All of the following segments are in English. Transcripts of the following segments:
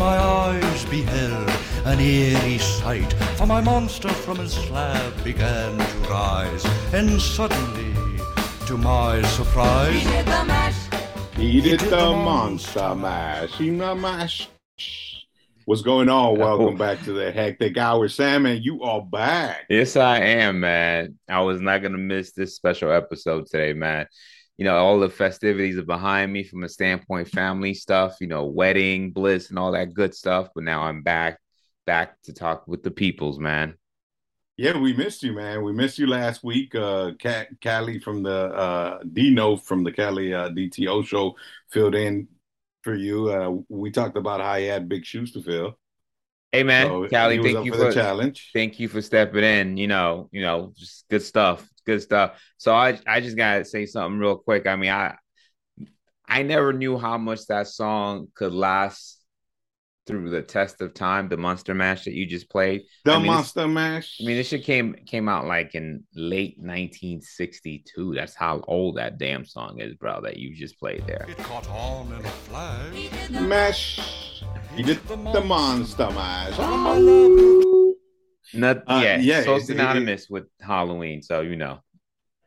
my eyes beheld an eerie sight, for my monster from his slab began to rise, and suddenly, to my surprise, He did the mash. He did the monster mash. He the mash. What's going on? Oh. Welcome back to the hectic hour, Sam, and you are back. Yes, I am, man. I was not gonna miss this special episode today, man. You know, all the festivities are behind me from a standpoint, family stuff, you know, wedding, bliss, and all that good stuff. But now I'm back, back to talk with the peoples, man. Yeah, we missed you, man. We missed you last week. Uh, Cat Callie from the uh, Dino from the Cali uh, DTO show filled in for you. Uh, we talked about how he had big shoes to fill. Hey, man, So Callie, thank you for for the challenge. thank you for stepping in. You know, you know, just good stuff, good stuff. So I, I just gotta say something real quick. I mean, I, I never knew how much that song could last through the test of time. The Monster Mash that you just played. The I mean, this- Monster Mash. I mean, this shit came came out like in late 1962. That's how old that damn song is, bro. That you just played there. it caught on in a flash. Mash. He did the Monster Mash. Not Uh, yeah, yeah, so it- it- synonymous with Halloween. So you know,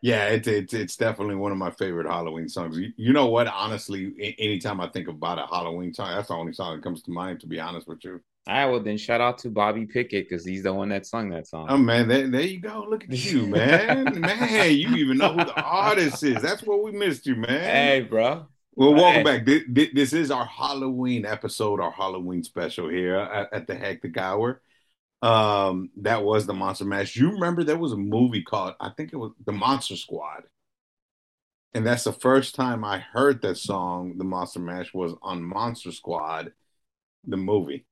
Yeah, it's it's it's definitely one of my favorite Halloween songs. You, you know what? Honestly, anytime I think about a Halloween song, that's the only song that comes to mind. To be honest with you, all right. Well, then shout out to Bobby Pickett because he's the one that sung that song. oh man, there, there you go. Look at you, man. man, you even know who the artist is. That's what we missed you, man. hey, bro. well, welcome back. This, this- this is our Halloween episode, our Halloween special here at, at the Hectic Hour. Um, that was the Monster Mash. You remember there was a movie called I think it was The Monster Squad. And that's the first time I heard that song, The Monster Mash, was on Monster Squad, the movie.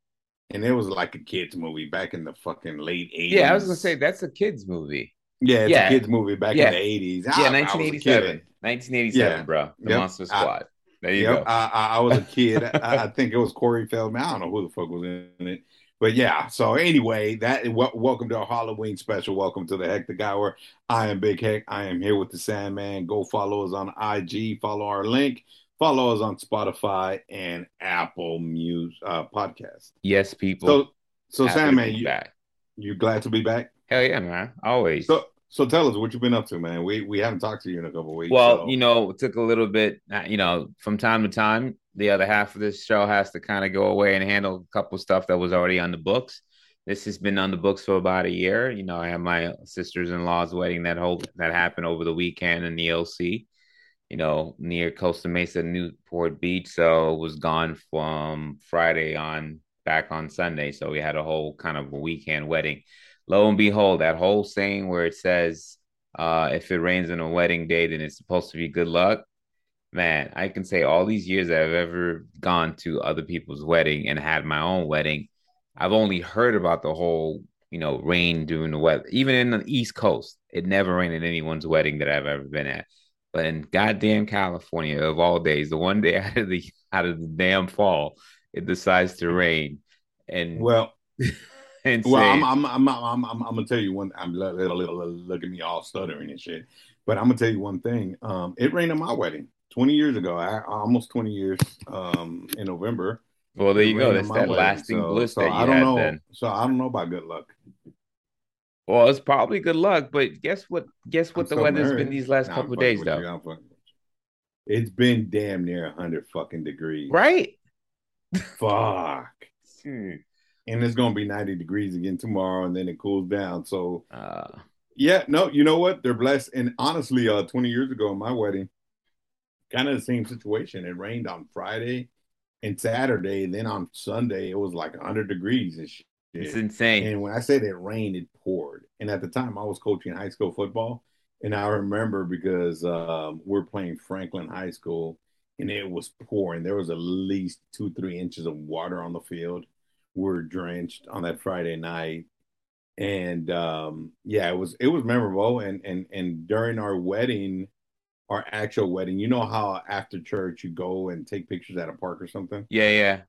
And it was like a kids movie back in the fucking late 80s. Yeah, I was gonna say that's a kids movie. Yeah, it's yeah. a kids movie back Yeah. in the 80s. Yeah, I- I was a 1987. kid. 1987, Yeah. bro. The Yep. Monster I- Squad. there you Yep, go. I, I, I was a kid. I, I think it was Corey Feldman. I don't know who the fuck was in it. But yeah, so anyway, that w- welcome to our Halloween special. Welcome to the Hectic Hour. I am Big Hec. I am here with the Sandman. Go follow us on IG. Follow our link. Follow us on Spotify and Apple Music uh, Podcast. yes, people. So, so Happy Sandman, you, back. you glad to be back? Hell yeah, man. Always. So, so tell us what you've been up to, man. We we haven't talked to you in a couple weeks. Well, so- you know, it took a little bit, uh, you know, from time to time, the other half of this show has to kind of go away and handle a couple stuff that was already on the books. This has been on the books for about a year. You know, I have my sisters-in-law's wedding that hold that happened over the weekend in the OC, you know, near Costa Mesa, Newport Beach. So it was gone from Friday on back on Sunday. So we had a whole kind of a weekend wedding. Lo and behold, that whole saying where it says, uh, if it rains on a wedding day, then it's supposed to be good luck. Man, I can say all these years that I've ever gone to other people's wedding and had my own wedding, I've only heard about the whole, you know, rain during the weather. Even in the East Coast, it never rained at anyone's wedding that I've ever been at. But in goddamn California, of all days, the one day out of the out of the damn fall, it decides to rain. And well, and Well, I'm, I'm, I'm, I'm, I'm, I'm gonna tell you one. I'm look, look, look, look at me all stuttering and shit. But I'm gonna tell you one thing. Um, it rained on my wedding 20 years ago. I, almost 20 years. Um, in November. well, there you go. That's that wedding. lasting So- bliss so that you I don't had know. then. So I don't know about good luck. Well, it's probably good luck, but guess what? Guess what I'm the weather's married. been these last Nah, couple days, though. I'm fucking with you. It's been damn near 100 fucking degrees. Right? Fuck. And it's gonna be 90 degrees again tomorrow, and then it cools down. So Uh, Yeah, no, you know what? They're blessed. And honestly, uh, 20 years ago, my wedding, kind of the same situation. It rained on Friday and Saturday, and then on Sunday, it was like 100 degrees and shit. it's insane. And when I said it rained, it poured. And at the time, I was coaching high school football, and I remember because um, we're playing Franklin High School, and it was pouring. There was at least two, three inches of water on the field. We were drenched on that Friday night, and um, yeah, it was it was memorable. And and and during our wedding, our actual wedding, you know how after church you go and take pictures at a park or something. Yeah, yeah.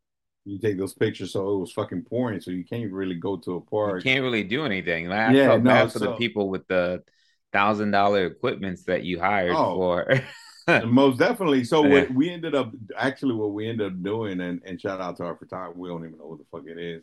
You take those pictures, so it was fucking pouring, so you can't really go to a You park. can't really do anything. Like, I Yeah, felt no, bad for the people with the thousand dollar equipments that you hired Oh. for. Most definitely. So Yeah. what we ended up actually what we ended up doing, and, and shout out to our photographer. We don't even know what the fuck it is,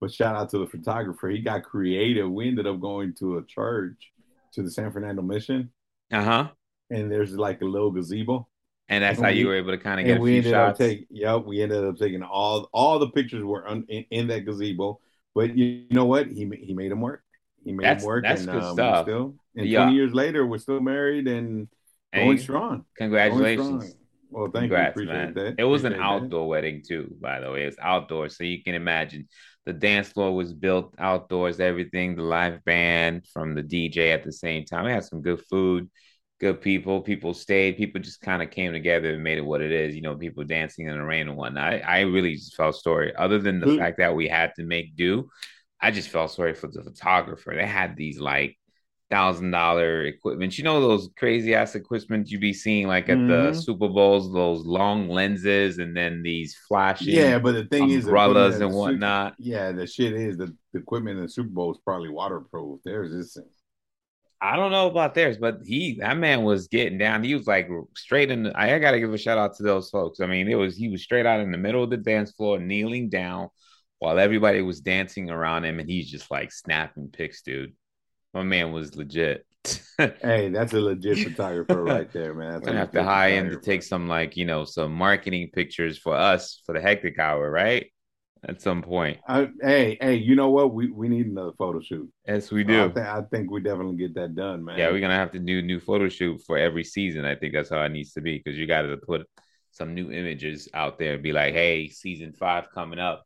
but shout out to the photographer. He got creative. We ended up going to a church to the San Fernando Mission, Uh huh. and there's like a little gazebo. And that's And how you were able to kind of get And we few ended shots. up taking, yep, we ended up taking all all the pictures were un, in, in that gazebo. But you know what? He he made them work. He made That's- them work, that's and good um, stuff. still. And Yeah. 20 years later, we're still married and And going strong. Going congratulations. strong. Well, thank Congrats, you. Appreciate man. that. It was an Appreciate that. outdoor wedding too, by the way. It's outdoor, so you can imagine the dance floor was built outdoors, everything, the live band from the DJ at the same time. We had some good food, good people. People stayed. People just kind of came together and made it what it is. You know, people dancing in the rain and whatnot. I, I really just felt sorry. Other than the Who- fact that we had to make do, I just felt sorry for the photographer. They had these like thousand dollar equipment. You know those crazy ass equipment you be seeing like at the Mhm. Super Bowls, those long lenses, and then these flashing Yeah, but the thing is, the umbrellas and the Super- whatnot. Yeah, the shit is the, the equipment in the Super Bowl is probably waterproof. There's this thing. I don't know about theirs, but he that man was getting down. He was like straight in. The, I gotta give a shout out to those folks. I mean, it was he was straight out in the middle of the dance floor, kneeling down while everybody was dancing around him, and he's just like snapping pics, dude. My man was legit. Hey, that's a legit photographer right there, man. That's We're gonna have to hire him to take some like you know some marketing pictures for us for the hectic hour, right? At some point. I, hey, hey, you know what? We we need another photo shoot. Yes, we I, do. I think we definitely get that done, man. Yeah, we're gonna have to do new photo shoot for every season. I think that's how it needs to be because you got to put some new images out there and be like, "Hey, season five coming up,"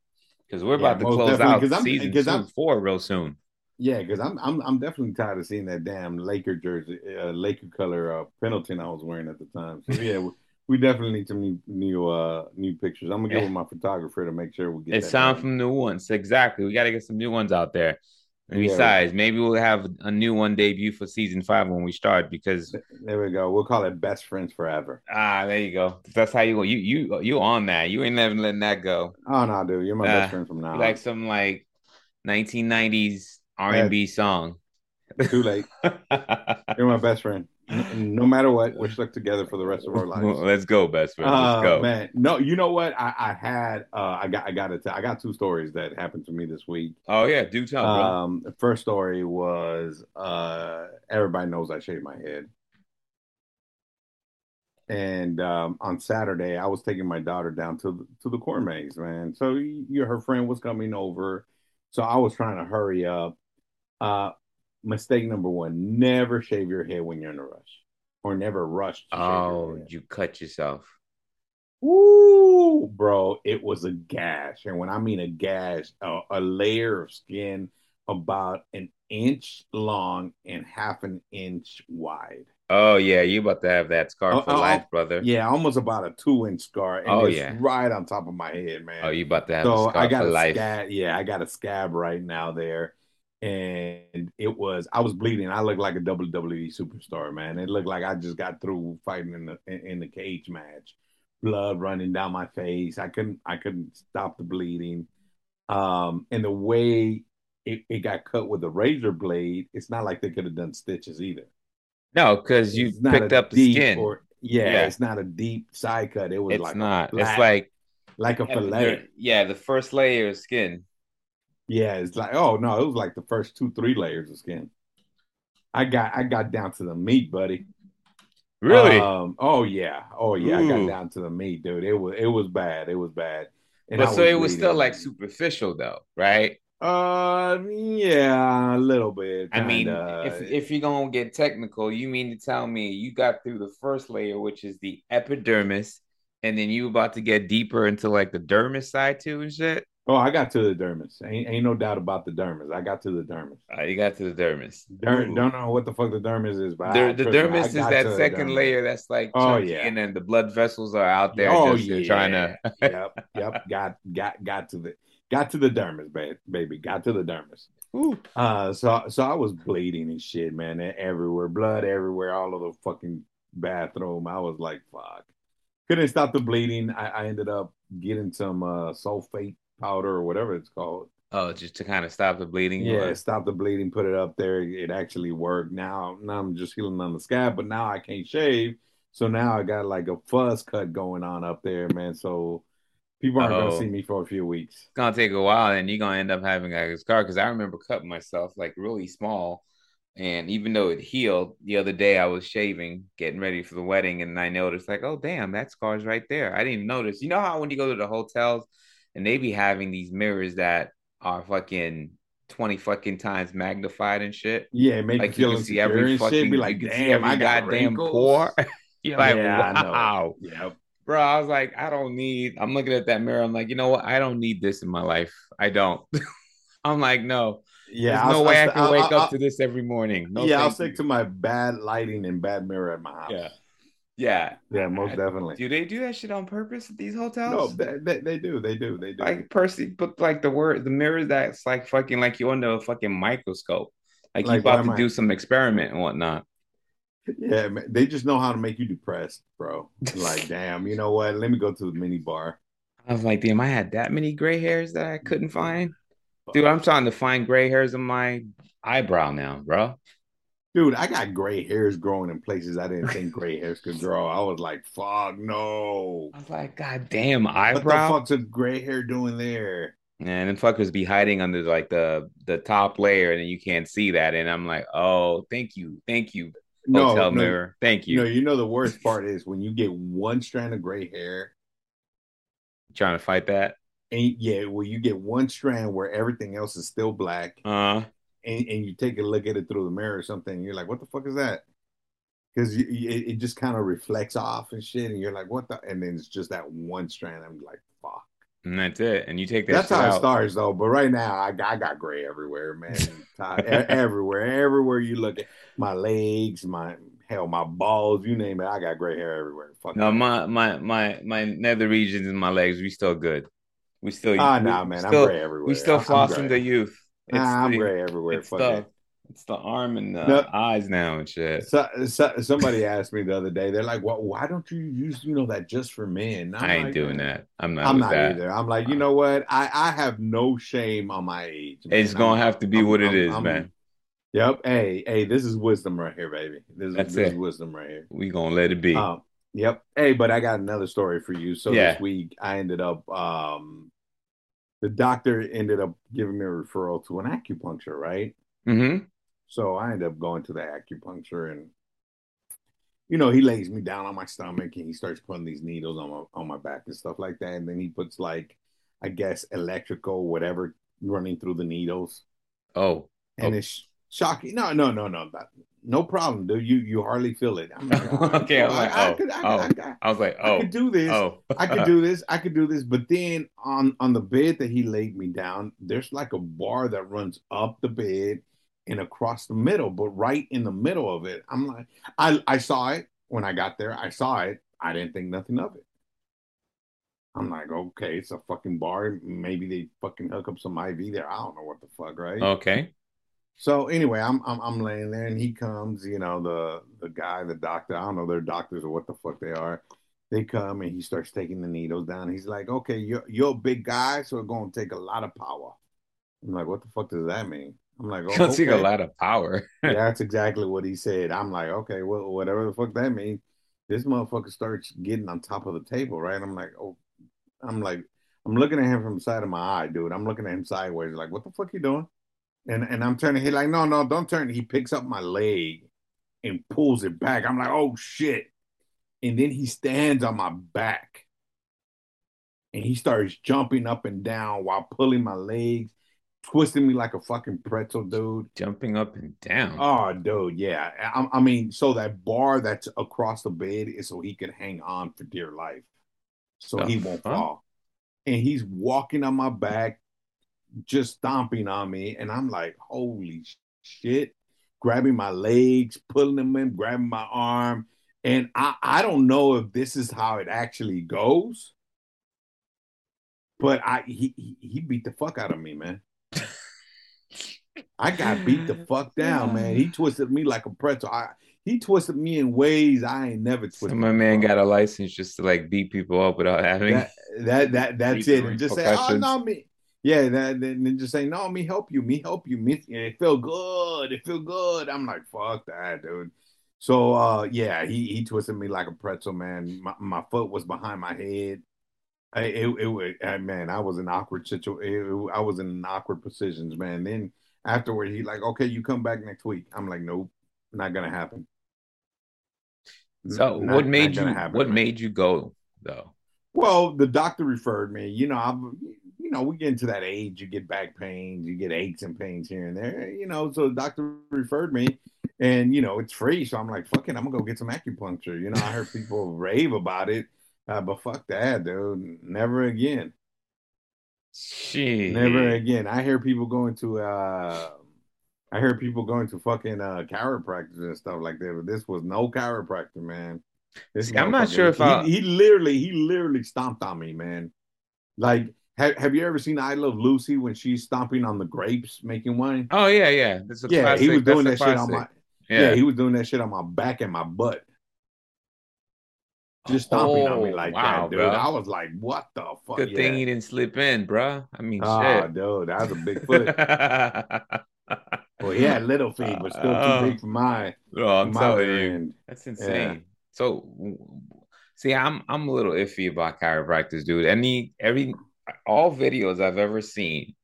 because we're Yeah, about to close out out 'cause I'm- season 'cause two, I'm- four real soon. Yeah, because I'm I'm I'm definitely tired of seeing that damn Laker jersey, uh, Laker color uh, Pendleton I was wearing at the time. So yeah, we, we definitely need some new new uh new pictures. I'm gonna get Yeah. with my photographer to make sure we get. It's time for new ones. Exactly. We got to get some new ones out there. And Yeah. besides, maybe we'll have a new one debut for season five when we start because There we go. We'll call it best friends forever. ah, there you go. That's how you go. You you you on that. You ain't never letting that go. Oh no, dude, you're my Nah, best friend from now. Like some like 1990s R&B song. Too late. You're my best friend. No matter what, we're stuck together for the rest of our lives. Let's go, best friend. Let's go. man, no, you know what? I, I had uh, I got I got it. I got two stories that happened to me this week. Oh yeah, do tell. Um, the first story was uh, everybody knows I shave my head, and um, on Saturday I was taking my daughter down to the, to the corn maze, man. So you, her friend was coming over, so I was trying to hurry up. Uh, mistake number one: never shave your head when you're in a rush, or never rush. To shave your oh, you cut yourself. Woo, bro, it was a gash. And when I mean a gash, a, a layer of skin about an inch long and half an inch wide. Oh yeah, you about to have that scar Oh, for oh, life, uh, brother. Yeah, almost about a two inch scar. And Oh, it's yeah. right on top of my head, man. Oh, you about to have a scar I got for a life. scab. Yeah, I got a scab right now there. And it was, I was bleeding. I looked like a WWE superstar, man. It looked like I just got through fighting in the in, the cage match. Blood running down my face. I couldn't, I couldn't stop the bleeding. Um, and the way it, it got cut with a razor blade, it's not like they could have done stitches either. No, because you It's picked up the skin. Or, yeah, Yeah. it's not a deep side cut. It was it's like not. flat- It's like like a fillet. Yeah, the first layer of skin. Yeah, it's like oh no, it was like the first two, three layers of skin. I got I got down to the meat, buddy. Really? Um, oh yeah, oh yeah, I got down to the meat, dude. It was it was bad. It was bad. And I but so it was still like superficial though, right? Uh, yeah, a little bit. I mean, if if you're gonna get technical, you mean to tell me you got through the first layer, which is the epidermis, and then you about to get deeper into like the dermis side too and shit? Oh, I got to the dermis. Ain't ain't no doubt about the dermis. I got to the dermis. Uh, you got to the dermis. Der- Ooh. don't know what the fuck the dermis is, but Der- I, the trust me, dermis is that second dermis. layer that's like Oh, yeah. and then the blood vessels are out there Oh just yeah, trying to. yep, yep. Got got got to the got to the dermis, ba- baby. Got to the dermis. Ooh. Uh, so so I was bleeding and shit, man, everywhere, blood everywhere, all over the fucking bathroom. I was like, fuck. Couldn't stop the bleeding. I, I ended up getting some uh sulfate powder or whatever it's called. Oh, just to kind of stop the bleeding. Yeah, or- stop the bleeding, put it up there. It actually worked. Now, now I'm just healing on the scab, but now I can't shave. So now I got like a fuzz cut going on up there, man. So people aren't Oh. gonna see me for a few weeks. It's gonna take a while, and you're gonna end up having like a scar. Because I remember cutting myself like really small, and even though it healed, the other day I was shaving, getting ready for the wedding, and I noticed like, oh damn, that scar's right there. I didn't even notice. You know how when you go to the hotels and they be having these mirrors that are fucking twenty fucking times magnified and shit. Yeah, make Like you you can see insecure every fucking, shit. Be like, you can see damn, every I got goddamn wrinkles. pore. You're like, Yeah, I know. wow Yeah, bro. I was like, I don't need. I'm looking at that mirror. I'm like, you know what? I don't need this in my life. I don't. I'm like, no. yeah. There's no I'll- way I'll- I can I'll- wake I'll- up to this every morning. No, yeah, I'll stick you. to my bad lighting and bad mirror at my house. Yeah, yeah. yeah, most I- definitely. Do they do that shit on purpose at these No, hotels? they, they, they do, they do, they do. like Percy put like the word the mirror that's like fucking like you under a fucking microscope. Like, Like, you about to am do some experiment and whatnot. yeah, man, they just know how to make you depressed, bro. Like, damn, you know what? Let me go to the mini bar. I was like, damn, I had that many gray hairs that I couldn't mm-hmm. find. Dude, I'm trying to find gray hairs in my eyebrow now, bro. Dude, I got gray hairs growing in places I didn't think gray hairs could grow. I was like, fuck no. I was like, God damn, What eyebrow. the fuck's a gray hair doing there? And then fuckers be hiding under like the the top layer, and then you can't see that. And I'm like, oh, thank you, thank you, No, hotel no, mirror, thank you know, you know the worst part is when you get one strand of gray hair, Trying to fight that. and yeah, well, you get one strand where everything else is still black, Uh, and, and you take a look at it through the mirror or something, and you're like, what the fuck is that? Because it, it just kind of reflects off and shit, and you're like, what the? And then it's just that one strand. I'm like, fuck. and that's it. And you take that. That's how it starts, though. But right now, I, got- I got gray everywhere, man. Everywhere, everywhere you look at my legs, my hell, my balls, you name it. I got gray hair everywhere. Fuck No, my my my my nether regions and my legs, we still good. We still. Ah, nah, man, still, I'm gray everywhere. We still flossing the youth. It's Nah, I'm the, gray everywhere. It's Fuck the it. it's the arm and the No. eyes now and shit. So, so, somebody asked me the other day. They're like, "Well, why don't you use you know that just for men?" I ain't like, doing that. I'm not. I'm not that. either. I'm like, you know what? I I have no shame on my age. man. It's gonna I'm- have to be I'm- what it I'm- is, man. Yep. Hey, hey, this is wisdom right here, baby. This is That's this it. is wisdom right here. We gonna let it be. Um, yep. Hey, but I got another story for you. So Yeah. this week I ended up um the doctor ended up giving me a referral to an acupuncture, right? mm-hmm. So I ended up going to the acupuncture and you know, he lays me down on my stomach and he starts putting these needles on my on my back and stuff like that. And then he puts like I guess electrical whatever running through the needles. Oh, And Oh. it's shocking. No, no, no, no. no problem, dude. You you hardly feel it. I'm like, all right, Okay, I was like, I, I oh, could, I, oh. could, I, could, I was like, I oh, could do this. oh, I could do this. I could do this. But then on on the bed that he laid me down, there's like a bar that runs up the bed and across the middle. But right in the middle of it, I'm like, I I saw it when I got there. I saw it. I didn't think nothing of it. I'm like, okay, it's a fucking bar. Maybe they fucking hook up some IV there. I don't know what the fuck, right? Okay. So anyway, I'm, I'm I'm laying there and he comes, you know, the the guy, the doctor, I don't know, they're doctors or what the fuck they are. They come and he starts taking the needles down. He's like, okay, you're you're a big guy, so it's gonna take a lot of power. I'm like, what the fuck does that mean? I'm like, oh, Gonna take a lot of power. Yeah, that's exactly what he said. I'm like, okay, well, whatever the fuck that means. This motherfucker starts getting on top of the table, right? I'm like, oh, I'm like, I'm looking at him from the side of my eye, dude. I'm looking at him sideways, like, what the fuck you doing? And and I'm turning. He's like, no, no, don't turn. He picks up my leg and pulls it back. I'm like, oh shit. And then he stands on my back and he starts jumping up and down while pulling my legs, twisting me like a fucking pretzel, dude. Jumping up and down. Oh, dude, yeah. I, I mean, so that bar that's across the bed is so he can hang on for dear life, so he won't fall. And he's walking on my back, just stomping on me, and I'm like, holy shit! Grabbing my legs, pulling them in, grabbing my arm, and I I don't know if this is how it actually goes, but I he he, beat the fuck out of me, man. I got beat the fuck down, man. He twisted me like a pretzel. I, he twisted me in ways I ain't never twisted. So my man got a license just to like beat people up without having. that, that that that's it. And just say, oh no, me. Yeah, that then then just say, no, me help you, me help you, me. And it feel good. It feel good. I'm like, fuck that, dude. So uh yeah, he he twisted me like a pretzel, man. My my foot was behind my head. I, it it was man, I was in awkward situation. I was in awkward positions, man. Then afterward, he like, okay, you come back next week. I'm like, nope, not gonna happen. So Not- what made you happen, what man. made you go though? Well, the doctor referred me. You know, I'm, you know, we get into that age, you get back pains, you get aches and pains here and there. You know, so the doctor referred me, and you know, it's free. So I'm like, fuck it, I'm gonna go get some acupuncture. You know, I heard people rave about it, uh, but fuck that, dude. Never again. Shit. Never again. I hear people going to uh I hear people going to fucking uh chiropractors and stuff like that, but this was no chiropractor, man. This I'm not sure if he, I- he literally he literally stomped on me, man. Like have, have you ever seen I Love Lucy when she's stomping on the grapes making wine? Oh yeah, yeah. That's a yeah, classic. he was doing that that's a shit on my yeah. Yeah. he was doing that shit on my back and my butt. Just stomping on me Oh, like wow, that, dude. bro. I was like, what the fuck? Good yeah. thing he didn't slip in, bruh. I mean, oh, shit. dude, that was a big foot. well, he had little feet, but still Uh, too big for my Bro, I'm my telling you, that's insane. So, see, I'm I'm a little iffy about chiropractors, dude. Any every all videos I've ever seen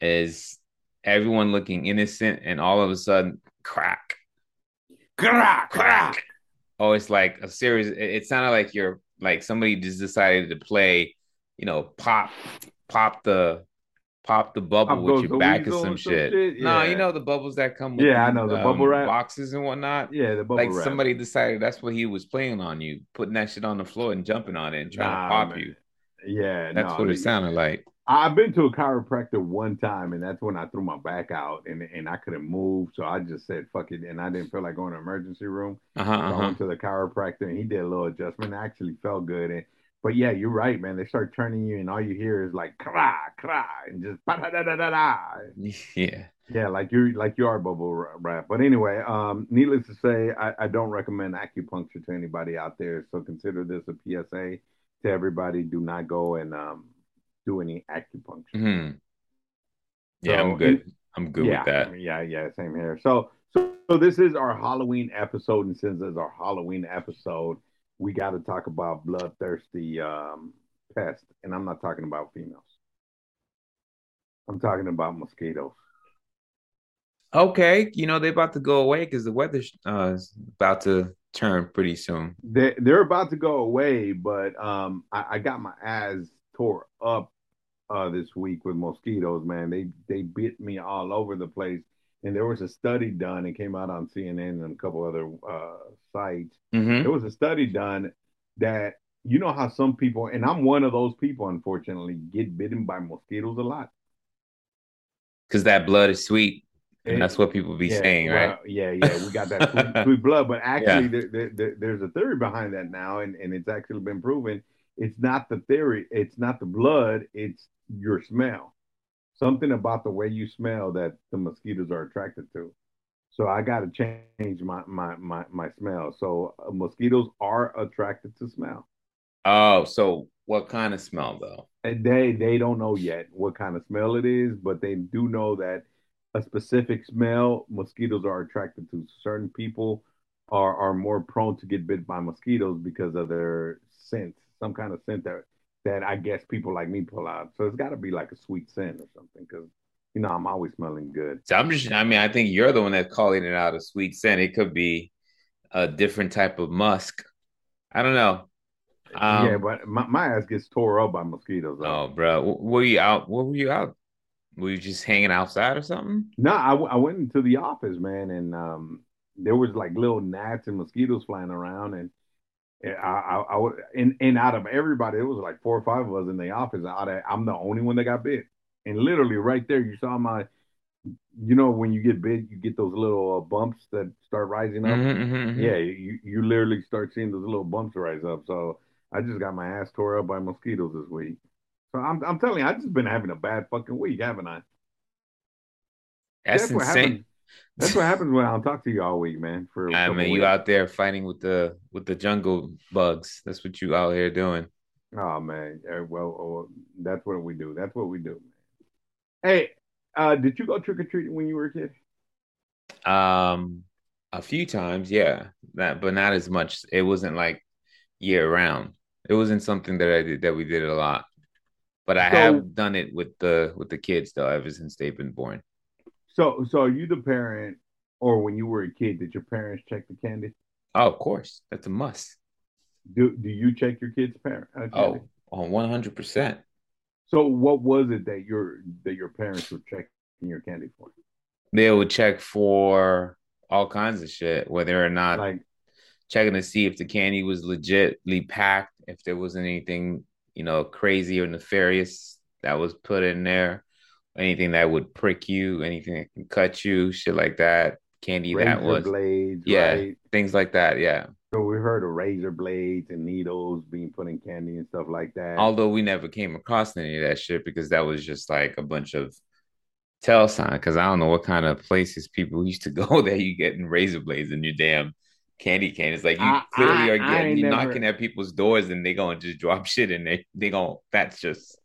is everyone looking innocent, and all of a sudden, crack, Crack, crack. Oh, it's like a series. It, it sounded like you're like somebody just decided to play, you know, pop, pop the. Pop the bubble with your back or some some shit. shit? No, you know the bubbles that come with Yeah, I know, the um, bubble wrap. boxes and whatnot Yeah, the bubble wrap. like wrap. somebody decided that's what he was playing on you, putting that shit on the floor and jumping on it and trying Nah, to pop man. you. Yeah, That's no, what it sounded like. I've been to a chiropractor one time, and that's when I threw my back out, and and I couldn't move, so I just said fuck it, and I didn't feel like going to emergency room. Uh huh. So I Uh-huh. went to the chiropractor, and he did a little adjustment. It actually felt good, and but yeah, you're right, man. They start turning you, and all you hear is like cry, cry, and just da da da da da da. Yeah. Yeah, like you're like you are bubble wrap. But anyway, um, needless to say, I, I don't recommend acupuncture to anybody out there. So consider this a PSA to everybody. Do not go and um, do any acupuncture. hmm Yeah, So, I'm good. I'm good yeah, with that. Yeah, yeah, same here. So, so, so this is our Halloween episode, and since it's our Halloween episode, we got to talk about bloodthirsty um, pests, and I'm not talking about females. I'm talking about mosquitoes. Okay, you know they're about to go away because the weather's uh is about to turn pretty soon. they they're about to go away, but um, I, I got my ass tore up uh this week with mosquitoes. Man, they they bit me all over the place, and there was a study done. It came out on CNN and a couple other uh sites. Mm-hmm. There was a study done that you know how some people, and I'm one of those people, unfortunately, get bitten by mosquitoes a lot. Because that blood is sweet, and that's what people be Yeah, saying, right? well, yeah, yeah, we got that sweet, sweet blood, but actually, Yeah. there, there, there- there's a theory behind that now, and, and it's actually been proven. It's not the theory, it's not the blood, it's your smell. Something about the way you smell that the mosquitoes are attracted to. So I got to change my my my my smell. So uh, mosquitoes are attracted to smell. Oh, so what kind of smell though? And they they don't know yet what kind of smell it is, but they do know that a specific smell mosquitoes are attracted to. Certain people are are more prone to get bit by mosquitoes because of their scent, some kind of scent that that I guess people like me pull out. So it's got to be like a sweet scent or something because you know I'm always smelling good. So I'm just, I mean, I think you're the one that's calling it out a sweet scent. It could be a different type of musk. I don't know. Um, yeah, but my, my ass gets tore up by mosquitoes. though. Oh, bro, were you out? Where were you out? Were you just hanging outside or something? No, I, w- I went into the office, man, and um, there was like little gnats and mosquitoes flying around, and I, I, I I, I, I w- and, and out of everybody, it was like four or five of us in the office. Out of, I'm the only one that got bit, and literally right there, you saw my, you know, when you get bit, you get those little uh, bumps that start rising up. Mhm, mhm, mhm. Yeah, you you literally start seeing those little bumps rise up. So I just got my ass tore up by mosquitoes this week. So I'm I'm telling you, I've just been having a bad fucking week, haven't I? That's, what insane. happens. That's what happens when I don't talk to you all week, man. For I mean, you out there fighting with the with the jungle bugs. That's what you out here doing. Oh man, Uh, well, oh, that's what we do. That's what we do, man. Hey, uh, did you go trick or treating when you were a kid? Um, A few times, yeah, that, but not as much. It wasn't like year round. It wasn't something that I did that we did a lot. But I So, have done it with the with the kids though, ever since they've been born. so, so are you the parent, or when you were a kid, did your parents check the candy? Oh, of course, that's a must. Do Do you check your kids' parent uh. Oh, on one hundred percent. So, what was it that your that your parents were checking your candy for? They would check for all kinds of shit, whether or not Like, checking to see if the candy was legitly packed, if there wasn't anything, you know, crazy or nefarious that was put in there, anything that would prick you, anything that can cut you, shit like that. Candy that razor was, blades, yeah, right? things like that. Yeah. So we heard of razor blades and needles being put in candy and stuff like that. Although we never came across any of that shit because that was just like a bunch of tell sign. Because I don't know what kind of places people used to go that you getting razor blades in your damn candy cane. It's like you I, clearly I, are getting you never knocking at people's doors and they gonna just drop shit in there. They gonna that's just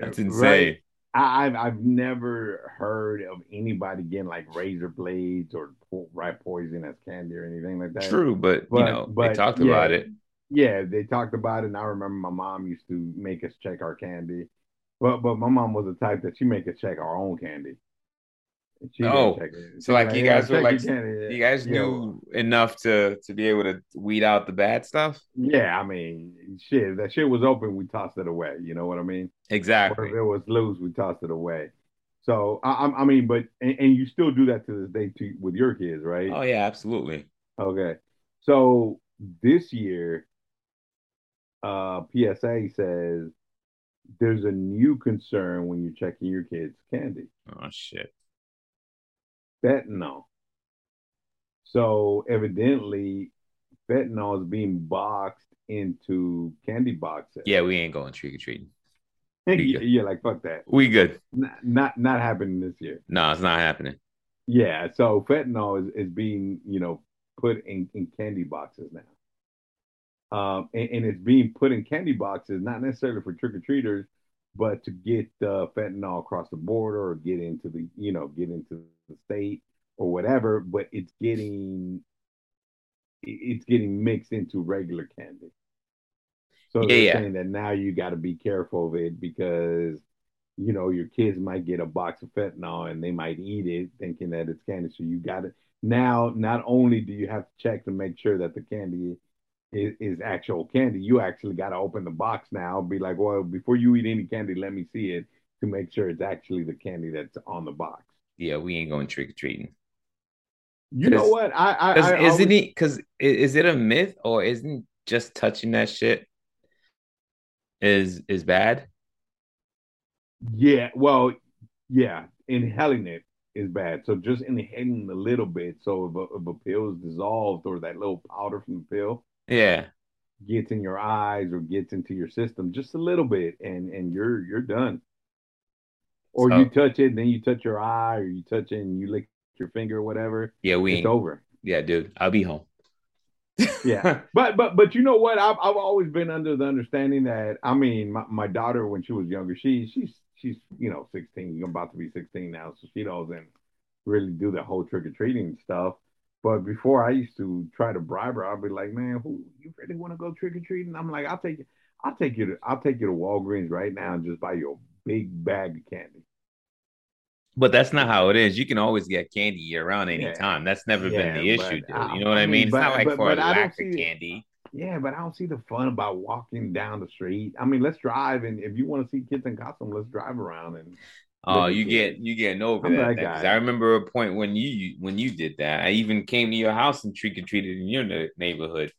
that's right. insane. I, I've I've never heard of anybody getting like razor blades or rat poison as candy or anything like that. True, but, you know But they talked yeah, about it. yeah, they talked about it, and I remember my mom used to make us check our candy. But but my mom was the type that she make us check our own candy. She Oh, so like like, you guys were like candy. you guys Yeah, knew enough to to be able to weed out the bad stuff. yeah. I mean, shit. That shit was open, we tossed it away. You know what I mean? Exactly. if it was loose, we tossed it away. So I, I I mean, but and, and you still do that to this day to with your kids, right? Oh yeah, absolutely. Okay. So this year, uh, PSA says there's a new concern when you're checking your kids' candy, Oh shit. Fentanyl. So evidently, fentanyl is being boxed into candy boxes. Yeah, we ain't going trick or treating. yeah, We good. yeah, like fuck that. We good. Not, not not happening this year. No, it's not happening. Yeah, so fentanyl is, is being, you know, put in, in candy boxes now. Um, and, and it's being put in candy boxes, not necessarily for trick or treaters, but to get uh, fentanyl across the border or get into the, you know, get into the state or whatever. But it's getting, it's getting mixed into regular candy. So Yeah, they're yeah. saying that now you got to be careful of it because, you know, your kids might get a box of fentanyl and they might eat it thinking that it's candy. So you got to now. Not only do you have to check to make sure that the candy is, is actual candy, you actually got to open the box now. Be like, well, before you eat any candy, let me see it to make sure it's actually the candy that's on the box. Yeah, we ain't going trick or treating. You know what? I, I, I isn't always, it? Because is it a myth or isn't just touching that shit is is bad? yeah, well, yeah, inhaling it is bad. So just inhaling a little bit. So if a, if a pill is dissolved or that little powder from the pill Yeah. gets in your eyes or gets into your system just a little bit, and and you're you're done. Or you touch it, and then you touch your eye, or you touch it and you lick your finger or whatever. yeah, we It's ain't. over. Yeah, dude, I'll be home. Yeah. But but but you know what? I've I've always been under the understanding that I mean my, my daughter when she was younger, she she's she's you know 16, I'm about to be 16 now, so she doesn't really do the whole trick or treating stuff. But before I used to try to bribe her, I'd be like, man, who you really want to go trick or treating? I'm like, I'll take you, I'll take you to I'll take you to Walgreens right now and just buy you a big bag of candy. But that's not how it is. You can always get candy year round Yeah, anytime. That's never been the issue, dude. I, You know what I I mean? It's not like but for but lack of candy. Yeah, but I don't see the fun about walking down the street. I mean, let's drive, and if you want to see kids in costume, let's drive around and Oh, you get you getting over I'm that that guy. I remember a point when you when you did that. I even came to your house and trick or treated in your neighborhood.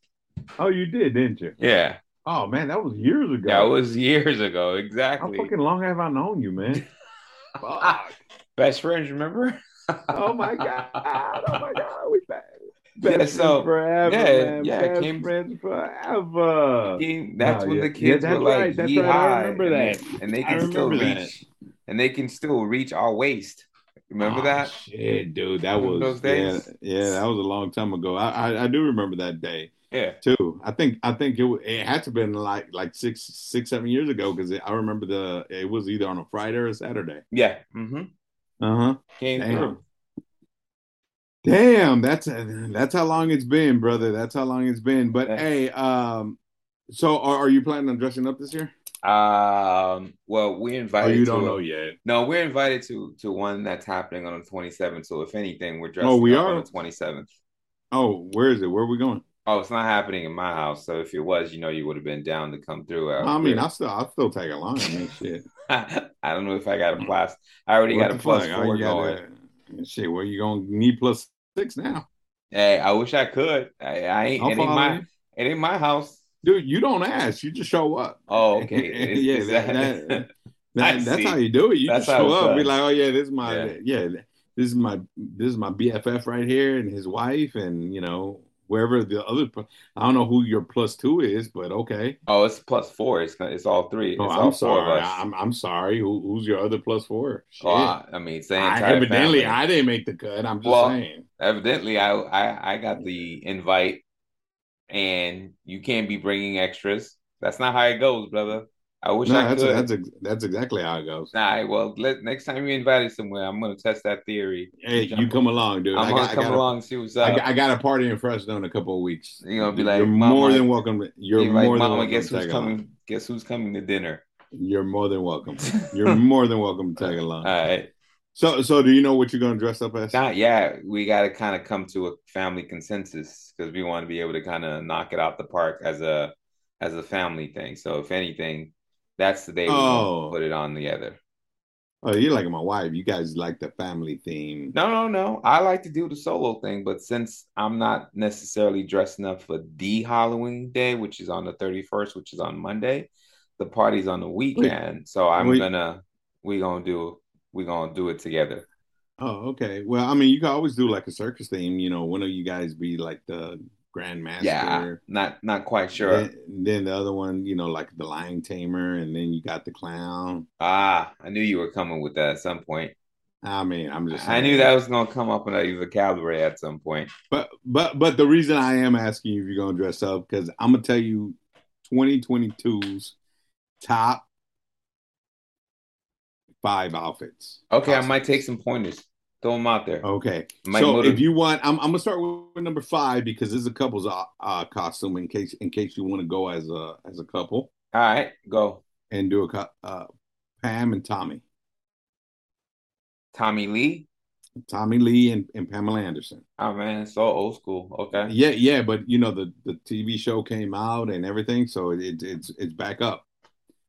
Oh, you did, didn't you? Yeah, Oh man, that was years ago. that was years ago. Exactly. How fucking long have I known you, man? Fuck. Best friends, remember? Oh my god. Oh my god. We best, Yeah, best so friends forever, yeah, man. yeah, it Best came friends forever. Came- that's No, when yeah. the kids that's were like right. That's yee right. I high, remember and that. they, and they can still remember that. reach and they can still reach our waist. Remember Oh that? shit, dude. That Remember was those yeah, days? yeah, that was a long time ago. I, I I do remember that day. Yeah. too. I think I think it it had to have been like like six six seven years ago because I remember the it was either on a Friday or a Saturday. Yeah. Mm-hmm. Uh huh. Came Damn. through. Damn, that's that's how long it's been, brother. That's how long it's been. But hey, um, so are, are you planning on dressing up this year? Um, well, we're Oh, invited you to don't a- know yet. No, we're invited to to one that's happening on the 27th. So if anything, we're dressing Oh, we up are? on the 27th. Oh, where is it? Where are we going? Oh, it's not happening in my house. So if it was, you know, you would have been down to come through. Uh, I mean, I'll still I'll still along. I mean, shit. I don't know if I got a mm. plus. I already What got a plus fuck? Four going. gotta- Shit, where you gonna need plus six now? Hey, I wish I could. I, I ain't. It ain't my. you. It ain't my house. Dude, you don't ask. You just show up. Oh, okay. Yeah, that, that- that, that's how you do it. You That's just show up, be like, "Oh yeah, this is my Yeah. yeah, this is my this is my BFF right here, and his wife, and you know wherever the other. I don't know who your plus two is, but okay. Oh, it's plus four. It's it's all three. Oh, it's Oh, all I'm four sorry. of us. I'm I'm sorry. Who, who's your other plus four? Shit. Oh, I, I mean, it's the I, evidently, family. I didn't make the cut. I'm just Well, saying. Evidently, I, I I got the invite, and you can't be bringing extras. That's not how it goes, brother. I wish No, I that's could. that's ex- that's exactly how it goes. All right, well, let, next time you're invited somewhere, I'm gonna test that theory. Hey, you come along, dude. I'm I gonna got, come got a- along and see what's I up. got, I got a party in Fresno in a couple of weeks. You're gonna be like, you're "Mama," more than welcome. You're You're like, more than Mama, welcome. guess who's coming? Guess who's coming to dinner? You're more than welcome. You're more than welcome to tag along. All right. So, so do you know what you're gonna dress up as? Not yeah, we got to kind of come to a family consensus because we want to be able to kind of knock it out the park as a as a family thing. So if anything, that's the day we Oh. put it on together. Oh, you're like my wife. You guys like the family theme. No, no, no. I like to do the solo thing, but since I'm not necessarily dressing up for the Halloween day, which is on the 31st, which is on Monday, the party's on the weekend. So I'm Wait. gonna we gonna do we gonna do it together. Oh, okay. Well, I mean, you can always do like a circus theme. You know, one of you guys be like the Grand Master. Yeah, not not quite sure. Then, then the other one, you know, like the lion tamer, and then you got the clown. Ah, I knew you were coming with that at some point. I mean, I'm just. I knew that was gonna come up in a vocabulary at some point. But but but the reason I am asking you if you're gonna dress up because I'm gonna tell you 2022's top five outfits. Okay, I might take some pointers. Throw them out there. Okay, so if you want, I'm, I'm gonna start with number five because there's a couple's uh, uh, costume in case in case you want to go as a as a couple All right, go. and do a uh, Pam and Tommy, Tommy Lee. Tommy Lee and, and Pamela Anderson. Oh man, so old school. Okay. Yeah, yeah, but you know the the TV show came out and everything, so it, it's it's back up.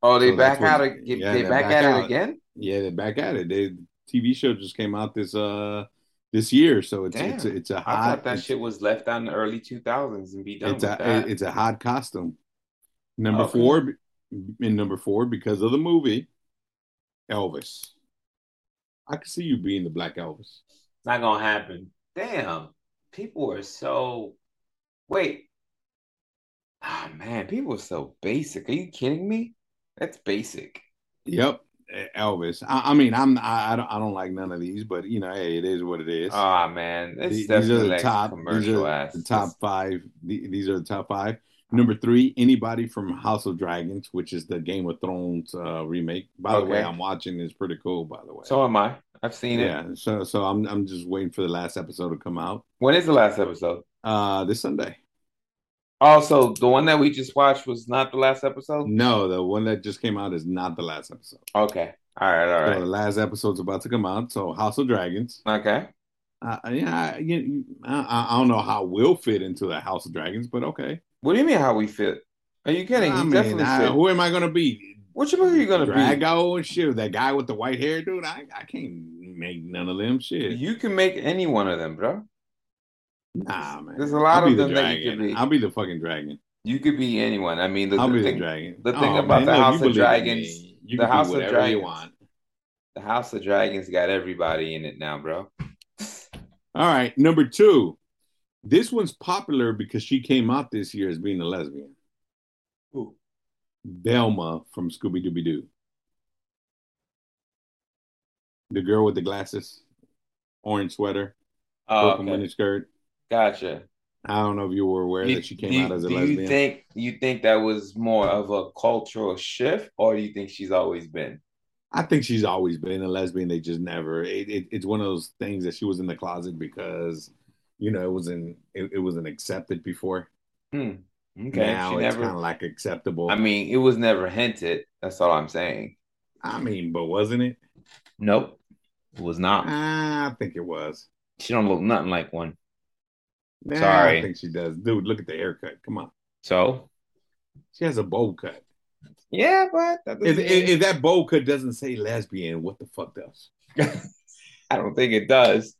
Oh, they So back out. what- Of, yeah, they back, back at out. it again. Yeah, they're back at it. They TV show just came out this uh this year, so it's Damn. it's a, it's a I hot thought that shit was left out in the early 2000s and be done it's a that. it's a hot costume. Number Okay. four, in number four because of the movie Elvis. I could see you being the Black Elvis. Not gonna happen. Damn, people are so. Wait. Ah man, people are so basic. Are you kidding me? That's basic. Yep, Elvis. I, I mean, I'm I, I don't I don't like none of these, but you know, hey, it is what it is. Ah man, it's These- definitely these are the like top. These commercial are ass. the top five. The- These are the top five. Number three, anybody from House of Dragons, which is the Game of Thrones uh, remake. By the way, I'm watching. It's pretty cool. By the way, So am I. I've seen it. yeah. So so I'm I'm just waiting for the last episode to come out. When is the last episode? Uh, this Sunday. Also, the one that we just watched was not the last episode. No, the one that just came out is not the last episode. Okay. All right. All So the last episode's about to come out. So House of Dragons. Okay. Uh, yeah, I, you- I, I don't know how we'll fit into the House of Dragons, but okay. What do you mean how we fit? Are you kidding? I You mean, definitely I- fit. who am I gonna be? Which one are you gonna be? Drago and shit. That guy with the white hair, dude. I, I can't make none of them shit. You can make any one of them, bro. Nah, man. There's a lot I'll of the them that you could be. I'll be the fucking dragon. You could be anyone. I mean, the, I'll the be thing, the dragon. the thing Oh, about the look, House of Dragons- You the House of Dragons. want. the House of Dragons got everybody in it now, bro. All right, number two. This one's popular because she came out this year as being a lesbian. Ooh. Velma from Scooby Dooby Doo. The girl with the glasses, orange sweater, Oh, purple okay. miniskirt. Gotcha. I don't know if you were aware You- that she came do out as a do lesbian. you think you think that was more of a cultural shift, or do you think she's always been? I think she's always been a lesbian. They just never. It, it, it's one of those things that she was in the closet because you know, it wasn't it, it wasn't accepted before. Hmm. Okay. Now she it's kind of like acceptable. I mean, it was never hinted. That's all I'm saying. I mean, but wasn't it? Nope. It was not. I think it was. She don't look nothing like one. Nah, Sorry. I think she does. Dude, look at the haircut. Come on. So She has a bowl cut. yeah, but that If, if, that bowl cut doesn't say lesbian, what the fuck does? I don't think it does.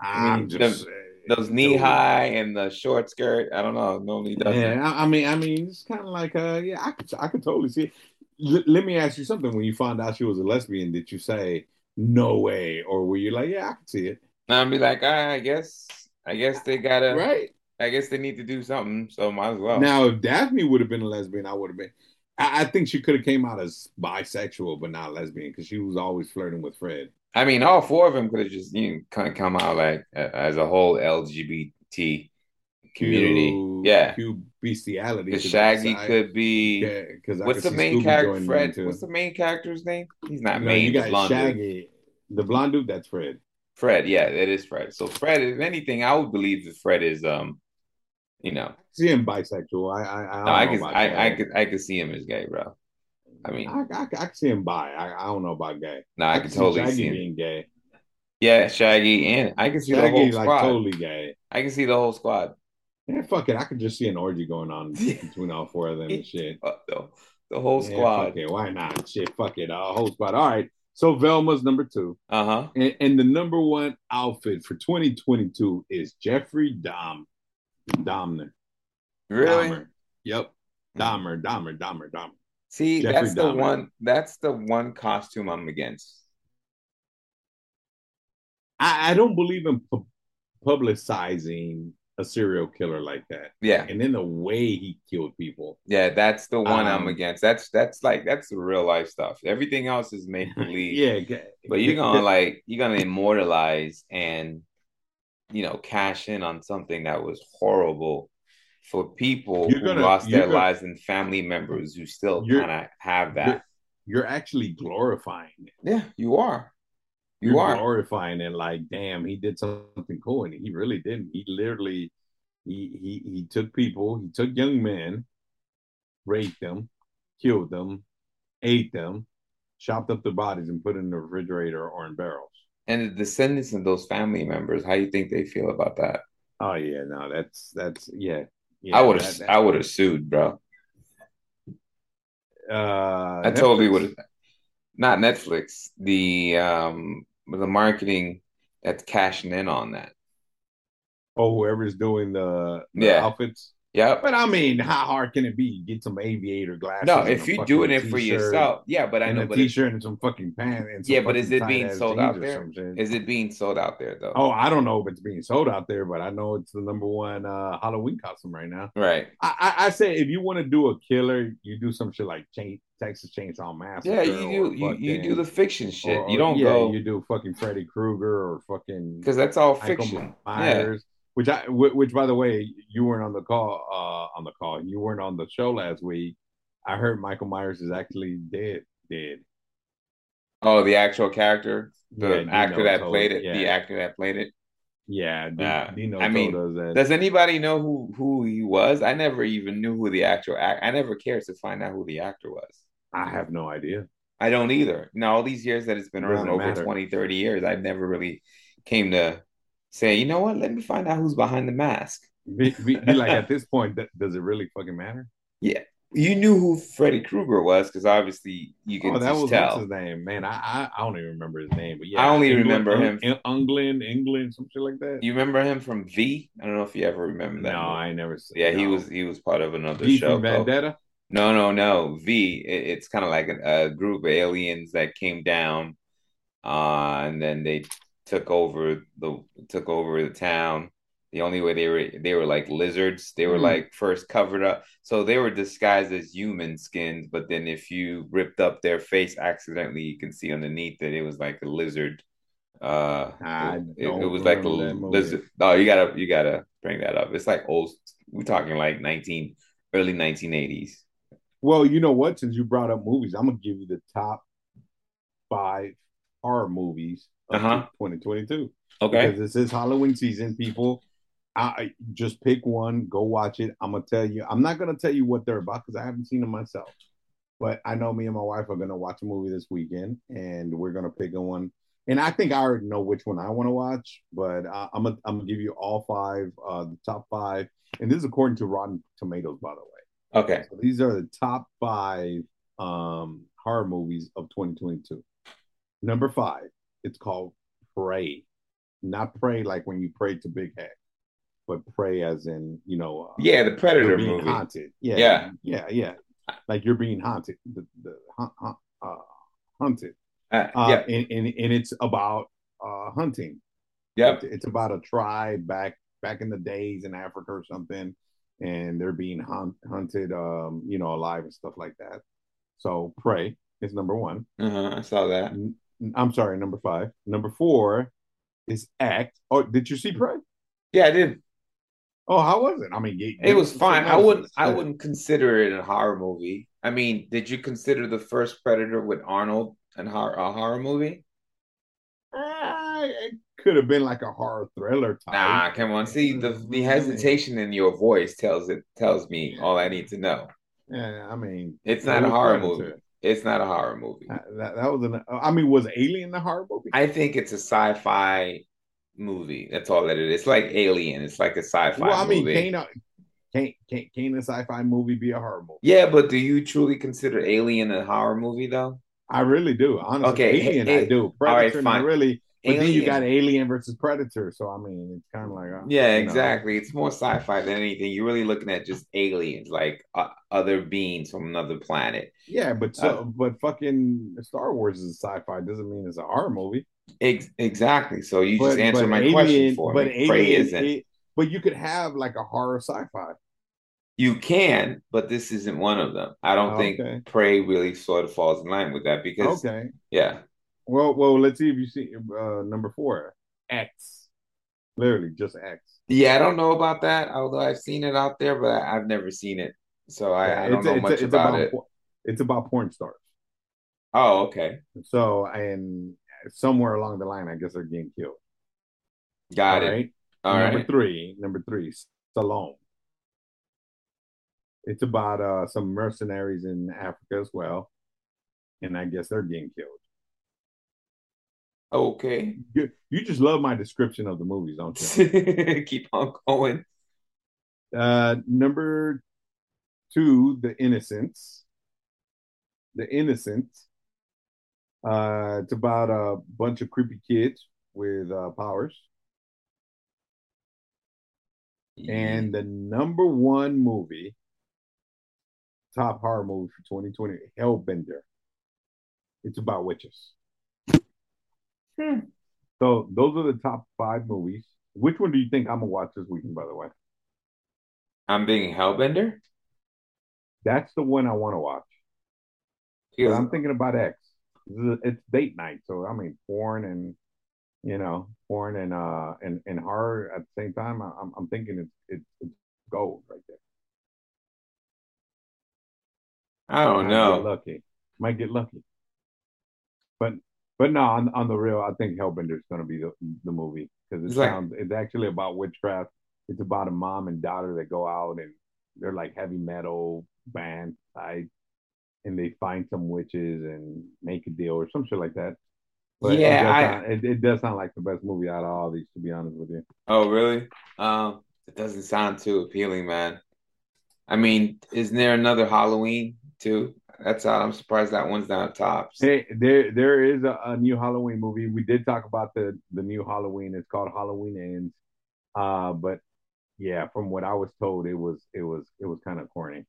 I I'm mean, just the- Those knee high and the short skirt. I don't know. No, he doesn't. Yeah, I, I mean, I mean, it's kind of like, uh, yeah, I could, I could totally see it. L- let me ask you something. When you found out she was a lesbian, did you say no way, or were you like, yeah, I could see it, I'd be like, ah, I guess, I guess they gotta, right? I guess they need to do something. So might as well. Now, if Daphne would have been a lesbian, I would have been. I, I think she could have came out as bisexual, but not lesbian, because she was always flirting with Fred. I mean, all four of them could have just you know, come out like uh, as a whole LGBT community. Q- yeah, Q bestiality. 'cause Shaggy could be. yeah, because What's the main character? Fred. What's the main character's name? He's not no, main. you got. Shaggy, the blonde dude. That's Fred. Fred. Yeah, it is Fred. So Fred, if anything, I would believe that Fred is um, you know, See him bisexual. I I, I, don't no, I know about I. I could, I could see him as gay, bro. I mean, I, I, I can see him bi. I, I don't know about gay. no, I can totally Shaggy see him. being gay. Yeah, Shaggy, and I can see the whole Shaggy like squad. totally gay. I can see the whole squad. Yeah, fuck it. I could just see an orgy going on between all four of them and shit. The, the whole Yeah, squad. fuck it. Why not? Shit, fuck it. A whole squad. All right. So Velma's number two. Uh huh. And, and the number one outfit for 2022 is Jeffrey Dom. Domner. Really? Dahmer. Yep. Dahmer, Dahmer, Dahmer, Dahmer. See, Jeffrey that's the one. That's the one costume I'm against. I, I don't believe in pu- publicizing a serial killer like that. Yeah, And then the way he killed people. yeah, that's the one I'm Um, against. That's that's like that's the real life stuff. Everything else is make believe. yeah. but you're gonna like you're gonna immortalize and you know cash in on something that was horrible for people You're who gonna- lost their gonna- lives and family members who still kind of have you're, that. you're actually glorifying it. Yeah, you are. You You're are. glorifying it like, damn, he did something cool. And he really didn't. He literally he he he took people, he took young men, raped them, killed them, ate them, chopped up the bodies and put in the refrigerator or in barrels. And the descendants of those family members, how you think they feel about that? Oh yeah, no, that's that's yeah. yeah I would have, I would have sued, bro. uh I totally would have. Not Netflix. The um, the marketing that's cashing in on that. Oh, whoever's doing the, the Yeah. outfits. Yep. But I mean, how hard can it be? Get some aviator glasses. No, if you're doing it for yourself, yeah. But I know, a but t-shirt and some fucking pants. And some Yeah, but is it being sold out or there? is it being sold out there though? Oh, I don't know if it's being sold out there, but I know it's the number one uh, Halloween costume right now. Right. I, I, I say if you want to do a killer, you do some shit like chain, Texas Chainsaw Massacre. Yeah, you do. You, you do the fiction shit. or- you don't yeah, go You do fucking Freddy Krueger or fucking because that's all fiction. Yeah. Which I, which by the way, you weren't on the call. Uh, on the call, you weren't on the show last week. I heard Michael Myers is actually dead. Dead. Oh, the actual character, the Yeah, Dino actor that told- played it, yeah. the actor that played it. Yeah, D- Uh, Dino I mean, that. Does anybody know who who he was? I never even knew who the actual act. I never cared to find out who the actor was. I have no idea. I don't either. Now, all these years that it's been around over matter. 20, 30 years, I've never really came to say, you know what, let me find out who's behind the mask. Be, be, be like at this point, th- does it really fucking matter? Yeah. You knew who Freddy Krueger was because obviously you can Oh, that was tell. his name, man. I, I I don't even remember his name, but yeah, I only Englund- remember him- Eng- Englund, Englund, some shit like that. You remember him from V? I don't know if you ever remember that. no, movie. I never. Seen, Yeah, he no. was he was part of another V show. Vendetta. No, no, no. V. It, it's kind of like a, a group of aliens that came down, uh, and then they took over the took over the town. The only way they were they were like lizards. They were Hmm. like first covered up, so they were disguised as human skins. But then if you ripped up their face accidentally, you can see underneath that it was like a lizard. Uh, it, it was like a lizard. Oh, you gotta you gotta bring that up. It's like old. We're talking like nineteen early nineteen eighties. Well, you know what? Since you brought up movies, I'm gonna give you the top five horror movies of Uh-huh. 2022. Okay. Because this is Halloween season, people. I just pick one, go watch it. I'm gonna tell you. I'm not gonna tell you what they're about because I haven't seen them myself. But I know me and my wife are gonna watch a movie this weekend, and we're gonna pick a one. And I think I already know which one I want to watch, but I, I'm gonna I'm gonna give you all five, uh, the top five, and this is according to Rotten Tomatoes, by the way. Okay. So these are the top five um, horror movies of 2022. Number five, it's called Prey, not pray like when you pray to Big Hec, but pray as in you know. Uh, Yeah, the Predator being movie. haunted. Yeah, Yeah. yeah, yeah. Like you're being haunted. The, the uh, hunted. Uh, Uh, yeah. and, and and it's about uh hunting. Yep. It's, it's about a tribe back back in the days in Africa or something, and they're being hunt, hunted, um, you know, alive and stuff like that. So Prey is number one. Uh-huh, I saw that. I'm sorry, number five. Number four is Act. Oh, did you see Prey? Yeah, I did. Oh, how was it? I mean, you- It was fine. I wouldn't. I wouldn't consider it a horror movie. I mean, did you consider the first Predator with Arnold and horror, a horror movie? Ah, it could have been like a horror thriller type. Nah, come on. See the the hesitation in your voice tells it tells me all I need to know. Yeah, I mean, It's not a horror movie. It's not a horror movie. That, that was an. I mean, was Alien a horror movie? I think it's a sci-fi movie. That's all that it is. It's like Alien. It's like a sci-fi well, I mean, movie. can a, can can can a sci-fi movie be a horror movie? Yeah, but do you truly consider Alien a horror movie though? I really do. Honestly, Okay, Alien, hey, I eh, do. all right, Predator, fine. really. But then you got Alien versus Predator, so I mean, it's kind of like uh, Yeah, you know. exactly. It's more sci-fi than anything. You're really looking at just aliens, like uh, other beings from another planet. Yeah, but so Uh, but fucking Star Wars is sci-fi doesn't mean it's a horror movie. Ex- exactly. So you But, just answered but my Alien, question for but me. Alien, isn't. it- but you could have like a horror sci-fi. You can, but this isn't one of them. I don't Okay. think Prey really sort of falls in line with that because, Okay. yeah. Well, well, let's see if you see uh, number four, X. Literally just X. Yeah, I don't know about that, although I've seen it out there, but I, I've never seen it. So I, I don't It's- know it's- much it's about it. It's about porn stars. Oh, okay. So and somewhere along the line, I guess they're getting killed. Got All it. right. All number right. three, number three, Stallone. It's about uh, some mercenaries in Africa as well, and I guess they're getting killed. Okay. You, you just love my description of the movies, don't you? Keep on going. Uh, number two, The Innocents. The Innocents. Uh, it's about a bunch of creepy kids with uh, powers. And the number one movie, top horror movie for 2020, Hellbender. It's about witches. Hmm. So those are the top five movies. Which one do you think I'm gonna watch this weekend, by the way? I'm being Hellbender. That's the one I want to watch. But Because I'm thinking about X. It's date night, so I mean, porn and you know, porn and uh and, and horror at the same time. I- I'm I'm thinking it's it's, it's gold right there. I don't Might know. Get lucky. Might get lucky. But but no, on, on the real, I think Hellbender is going to be the, the movie because it sounds it's actually about witchcraft. It's about a mom and daughter that go out and they're like heavy metal band type, and they find some witches and make a deal or some shit like that. But Yeah, it does, I- sound, it, it does sound like the best movie out of all these, to be honest with you. Oh, really? Um, it doesn't sound too appealing, man. I mean, isn't there another Halloween too? That's odd. I'm surprised that one's not top. Hey, there there is a, a new Halloween movie. We did talk about the the new Halloween. It's called Halloween Ends. Uh, but yeah, from what I was told, it was it was it was kind of corny.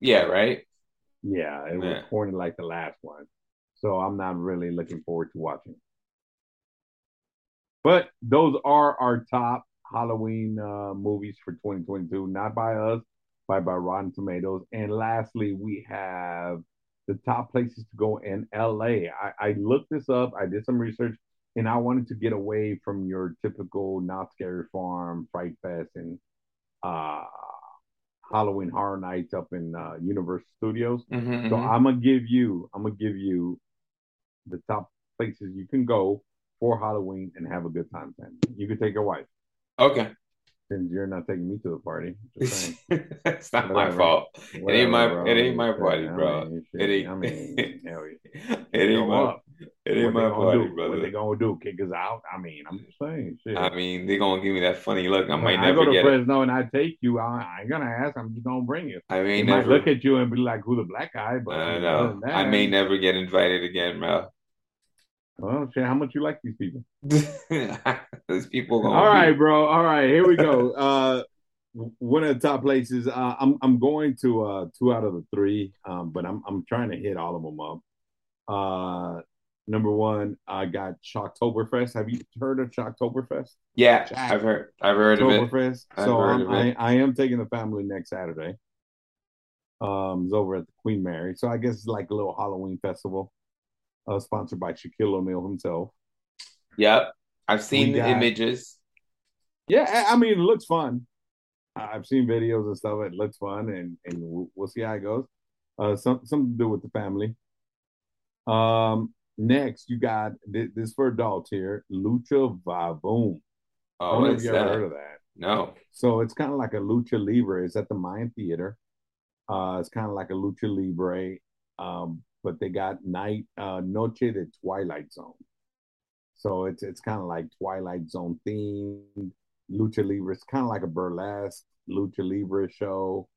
Yeah, right? Yeah, it was corny like the last one. So I'm not really looking forward to watching. But those are our top Halloween uh, movies for 2022, not by us, by by Rotten Tomatoes. And lastly, we have the top places to go in LA. I, I looked this up, I did some research, and I wanted to get away from your typical Knott's Scary Farm, Fright Fest, and uh, Halloween Horror Nights up in uh, Universal Studios. Mhm, So mhm. I'm gonna give you, I'm gonna give you the top places you can go for Halloween and have a good time. Then you can take your wife. Okay. Since you're not taking me to the party. It's not my fault. Whatever, it ain't my bro. it ain't my party, bro. I mean, it ain't. I mean, it ain't my. It ain't my party, do? brother. What they gonna do? Kick us out? I mean, I'm just saying. Shit. I mean, they gonna give me that funny look. I might when never I go to get Fresno it. and I take you. I, I ain't gonna ask. I'm just gonna bring you. I may They never might look at you and be like, "Who the black guy?" But I know. that, I may never get invited again, bro. Well, shit, how much you like these people? Those people All be- right, bro. All right, here we go. Uh, one of the top places. Uh, I'm I'm going to uh two out of the three. Um, but I'm I'm trying to hit all of them up. Uh, number one, I got Shaqtoberfest. Have you heard of Shaqtoberfest? Yeah. I've heard. I've heard of it. So of I. I am taking the family next Saturday. Um, it's over at the Queen Mary. So I guess it's like a little Halloween festival, uh, sponsored by Shaquille O'Neal himself. Yep, I've seen the images. Yeah, I I mean, it looks fun. I- I've seen videos and stuff. It looks fun, and and we'll, see how it goes. Uh, some something to do with the family. Um, next you got this, this for adults here, Lucha Vavoom. I Oh, don't know if you ever heard of that. No. So it's kind of like a lucha libre. It's at the Mayan Theater. Uh, it's kind of like a lucha libre, um, but they got night, uh, Noche de Twilight Zone. So it's it's kind of like Twilight Zone themed lucha libre. It's kind of like a burlesque lucha libre show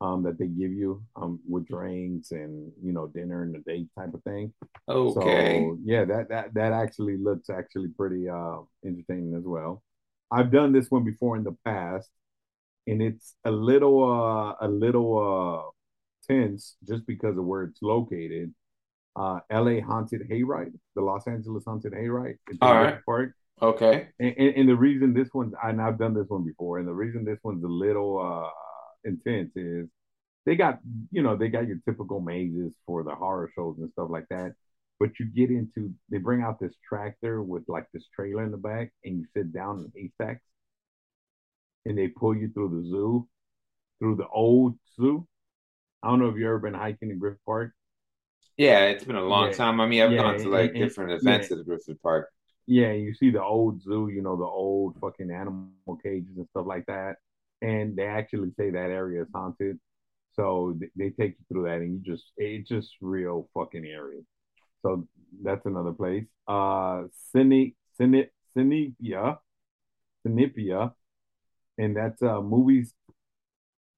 um, that they give you um, with drinks and you know dinner and a date type of thing. Okay. So yeah, that that that actually looks actually pretty uh entertaining as well. I've done this one before in the past, and it's a little uh a little uh tense just because of where it's located. Uh, L.A. Haunted Hayride, the Los Angeles Haunted Hayride. All right. Park. Okay. And, and, and the reason this one, and I've done this one before, and the reason this one's a little uh intense is they got, you know, they got your typical mazes for the horror shows and stuff like that. But you get into, they bring out this tractor with like this trailer in the back, and you sit down in haystacks, and they pull you through the zoo, through the old zoo. I don't know if you've ever been hiking in Griffith Park. Yeah, it's been a long Yeah. time. I mean, I've Yeah, gone to like and- and- different events yeah. at Griffith Park. Yeah, you see the old zoo, you know, the old fucking animal cages and stuff like that. And they actually say that area is haunted. So they take you through that and you just, it's just real fucking eerie. So that's another place. Uh, Cine, Cine, Cinespia, Cinespia. And that's uh, movies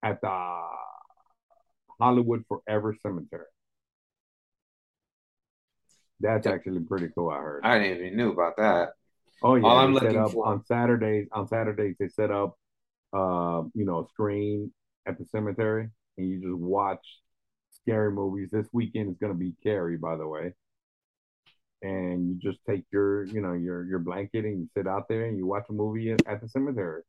at the Hollywood Forever Cemetery. That's Yeah. actually pretty cool, I heard. I didn't even knew about that. Oh yeah, All I'm set looking up for- on Saturdays. On Saturdays, they set up, uh, you know, a screen at the cemetery, and you just watch scary movies. This weekend is going to be Carrie, by the way, and you just take your, you know, your your blanket and you sit out there and you watch a movie at, at the cemetery.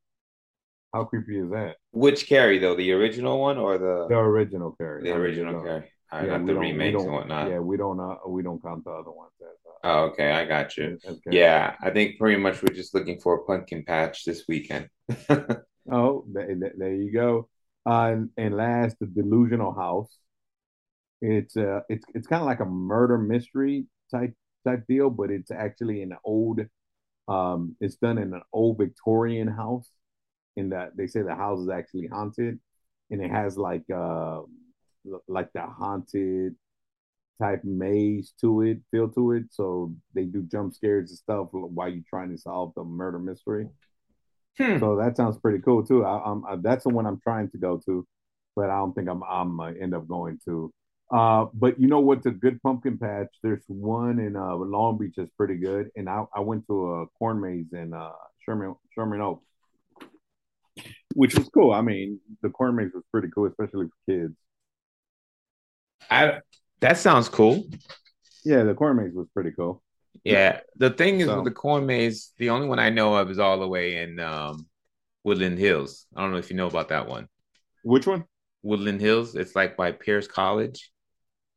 How creepy is that? Which Carrie though? The original one or the The original Carrie. the original Carrie? I Yeah, got we the don't- remakes and whatnot. Yeah, we don't. Uh, we don't count the other ones as. Uh, Oh, okay, I got you. as. Yeah, I think pretty much we're just looking for a pumpkin patch this weekend. Oh, th- th- there you go. Uh, and, and last, the Delusional House. It's uh, it's it's kind of like a murder mystery type type deal, but it's actually an old. Um, it's done in an old Victorian house. In that they say the house is actually haunted, and it has like uh, like the haunted type maze to it, feel to it. So they do jump scares and stuff while you're trying to solve the murder mystery. Hmm. So that sounds pretty cool too. I, I'm I, that's the one I'm trying to go to, but I don't think I'm I'm uh, end up going to. Uh, but you know what's a good pumpkin patch? There's one in uh, Long Beach that's pretty good, and I, I went to a corn maze in uh, Sherman Sherman Oaks, which was cool. I mean, the corn maze was pretty cool, especially for kids. I that sounds cool. Yeah, the corn maze was pretty cool. Yeah. The thing is So- with the corn maze, the only one I know of is all the way in um, Woodland Hills. I don't know if you know about that one. Which one? Woodland Hills. It's like by Pierce College.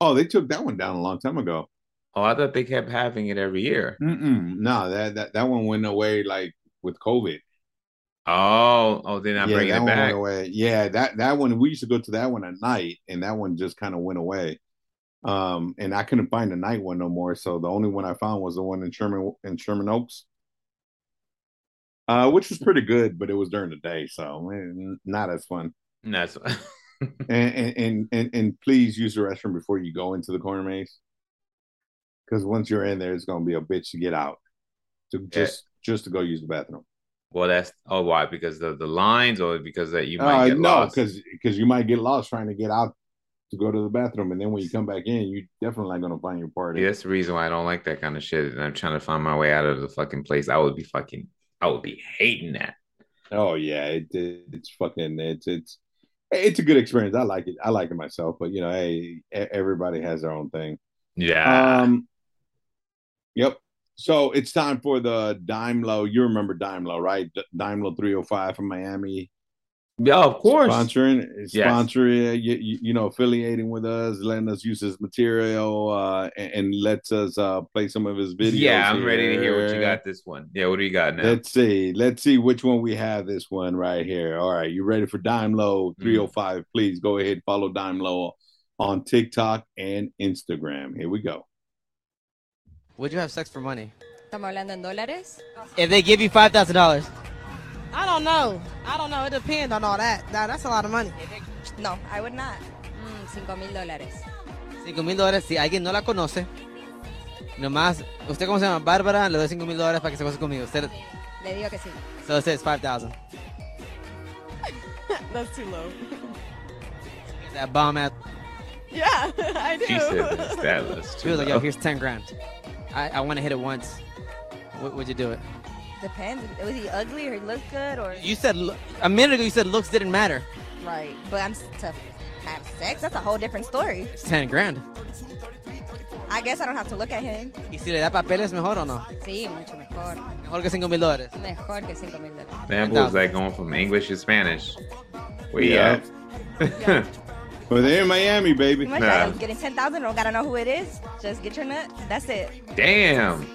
Oh, they took that one down a long time ago. Oh, I thought they kept having it every year. Mm-mm. No, that, that that one went away like with COVID. Oh, oh, they're not yeah, bringing that it back. away. Yeah, that that one we used to go to that one at night, and that one just kind of went away. Um, and I couldn't find the night one no more. So the only one I found was the one in Sherman in Sherman Oaks. uh, which was pretty good, but it was during the day, so eh, not as fun. And that's and, and, and and and please use the restroom before you go into the corner maze, because once you're in there, it's gonna be a bitch to get out, to just just to go use the bathroom. Well, that's oh why because of the lines or because that you Uh, might get no, lost. because because you might get lost trying to get out to go to the bathroom, and then when you come back in, you definitely not gonna find your party. Yeah, that's the reason why I don't like that kind of shit. And I'm trying to find my way out of the fucking place. I would be fucking, I would be hating that. Oh yeah, it, it, it's fucking it's it's it's a good experience. I like it. I like it myself, but you know, hey, everybody has their own thing. Yeah. Um, yep. So it's time for the Daimlo. You remember Daimlo, right? Daimlo 305 from Miami. yeah, of course. Sponsoring, Yes. sponsoring, uh, you, you, know, affiliating with us, letting us use his material, uh, and, and lets us uh, play some of his videos. yeah, I'm ready to hear what you got this one. Yeah, what do you got now? Let's see. Let's see which one we have this one right here. All right. You ready for Daimlo 305? Please go ahead follow Daimlo on TikTok and Instagram. Here we go. Would you have sex for money? ¿Estamos hablando en dólares? If they give you five thousand dollars, I don't know. I don't know. It depends on all that. That that's a lot of money. No, I would not. Mm, cinco mil dólares. cinco mil dólares, si alguien no la conoce, nomás, ¿usted cómo se llama? Bárbara, le doy cinco mil dólares para que se cose conmigo. Usted, Le digo que sí. so it says five thousand. That's too low. That bomb ass. Yeah, I do. She said this, that was She too was like, yo, here's ten grand. I, I want to hit it once. Would, would you do it? Depends. Was he ugly or he looked good or You said lo- a minute ago. You said looks didn't matter. right? But I'm s- to have sex. That's a whole different story. It's ten grand. I guess I don't have to look at him. ¿Y si le da papeles mejor o no? Sí, mucho mejor. Mejor que cinco mil dólares. Mejor que cinco mil dólares. Man, was like going from English to Spanish. Where you Yeah. at? Well, they're in Miami, baby. Much Nah. like getting ten thousand. Don't gotta know who it is. Just get your nut. That's it. Damn.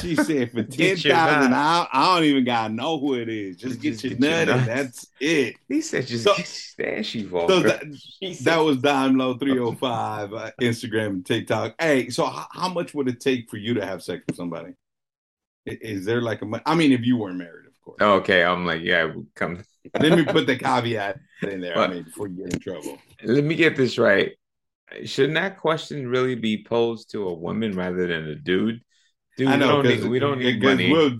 She said for ten Get your thousand, nut. I, I don't even gotta know who it is. Just get your get your nut, and nuts. that's it. He said just So- there she So that, that was low 305, uh, Instagram and TikTok. Hey, so how, how much would it take for you to have sex with somebody? Is there like a? I mean, if you weren't married, of course. okay, I'm like, yeah, come. Let me put the caveat in there. I mean, before you get in trouble. Let me get this right. Shouldn't that question really be posed to a woman rather than a dude? Dude, I know we don't need, we don't need money. We'll,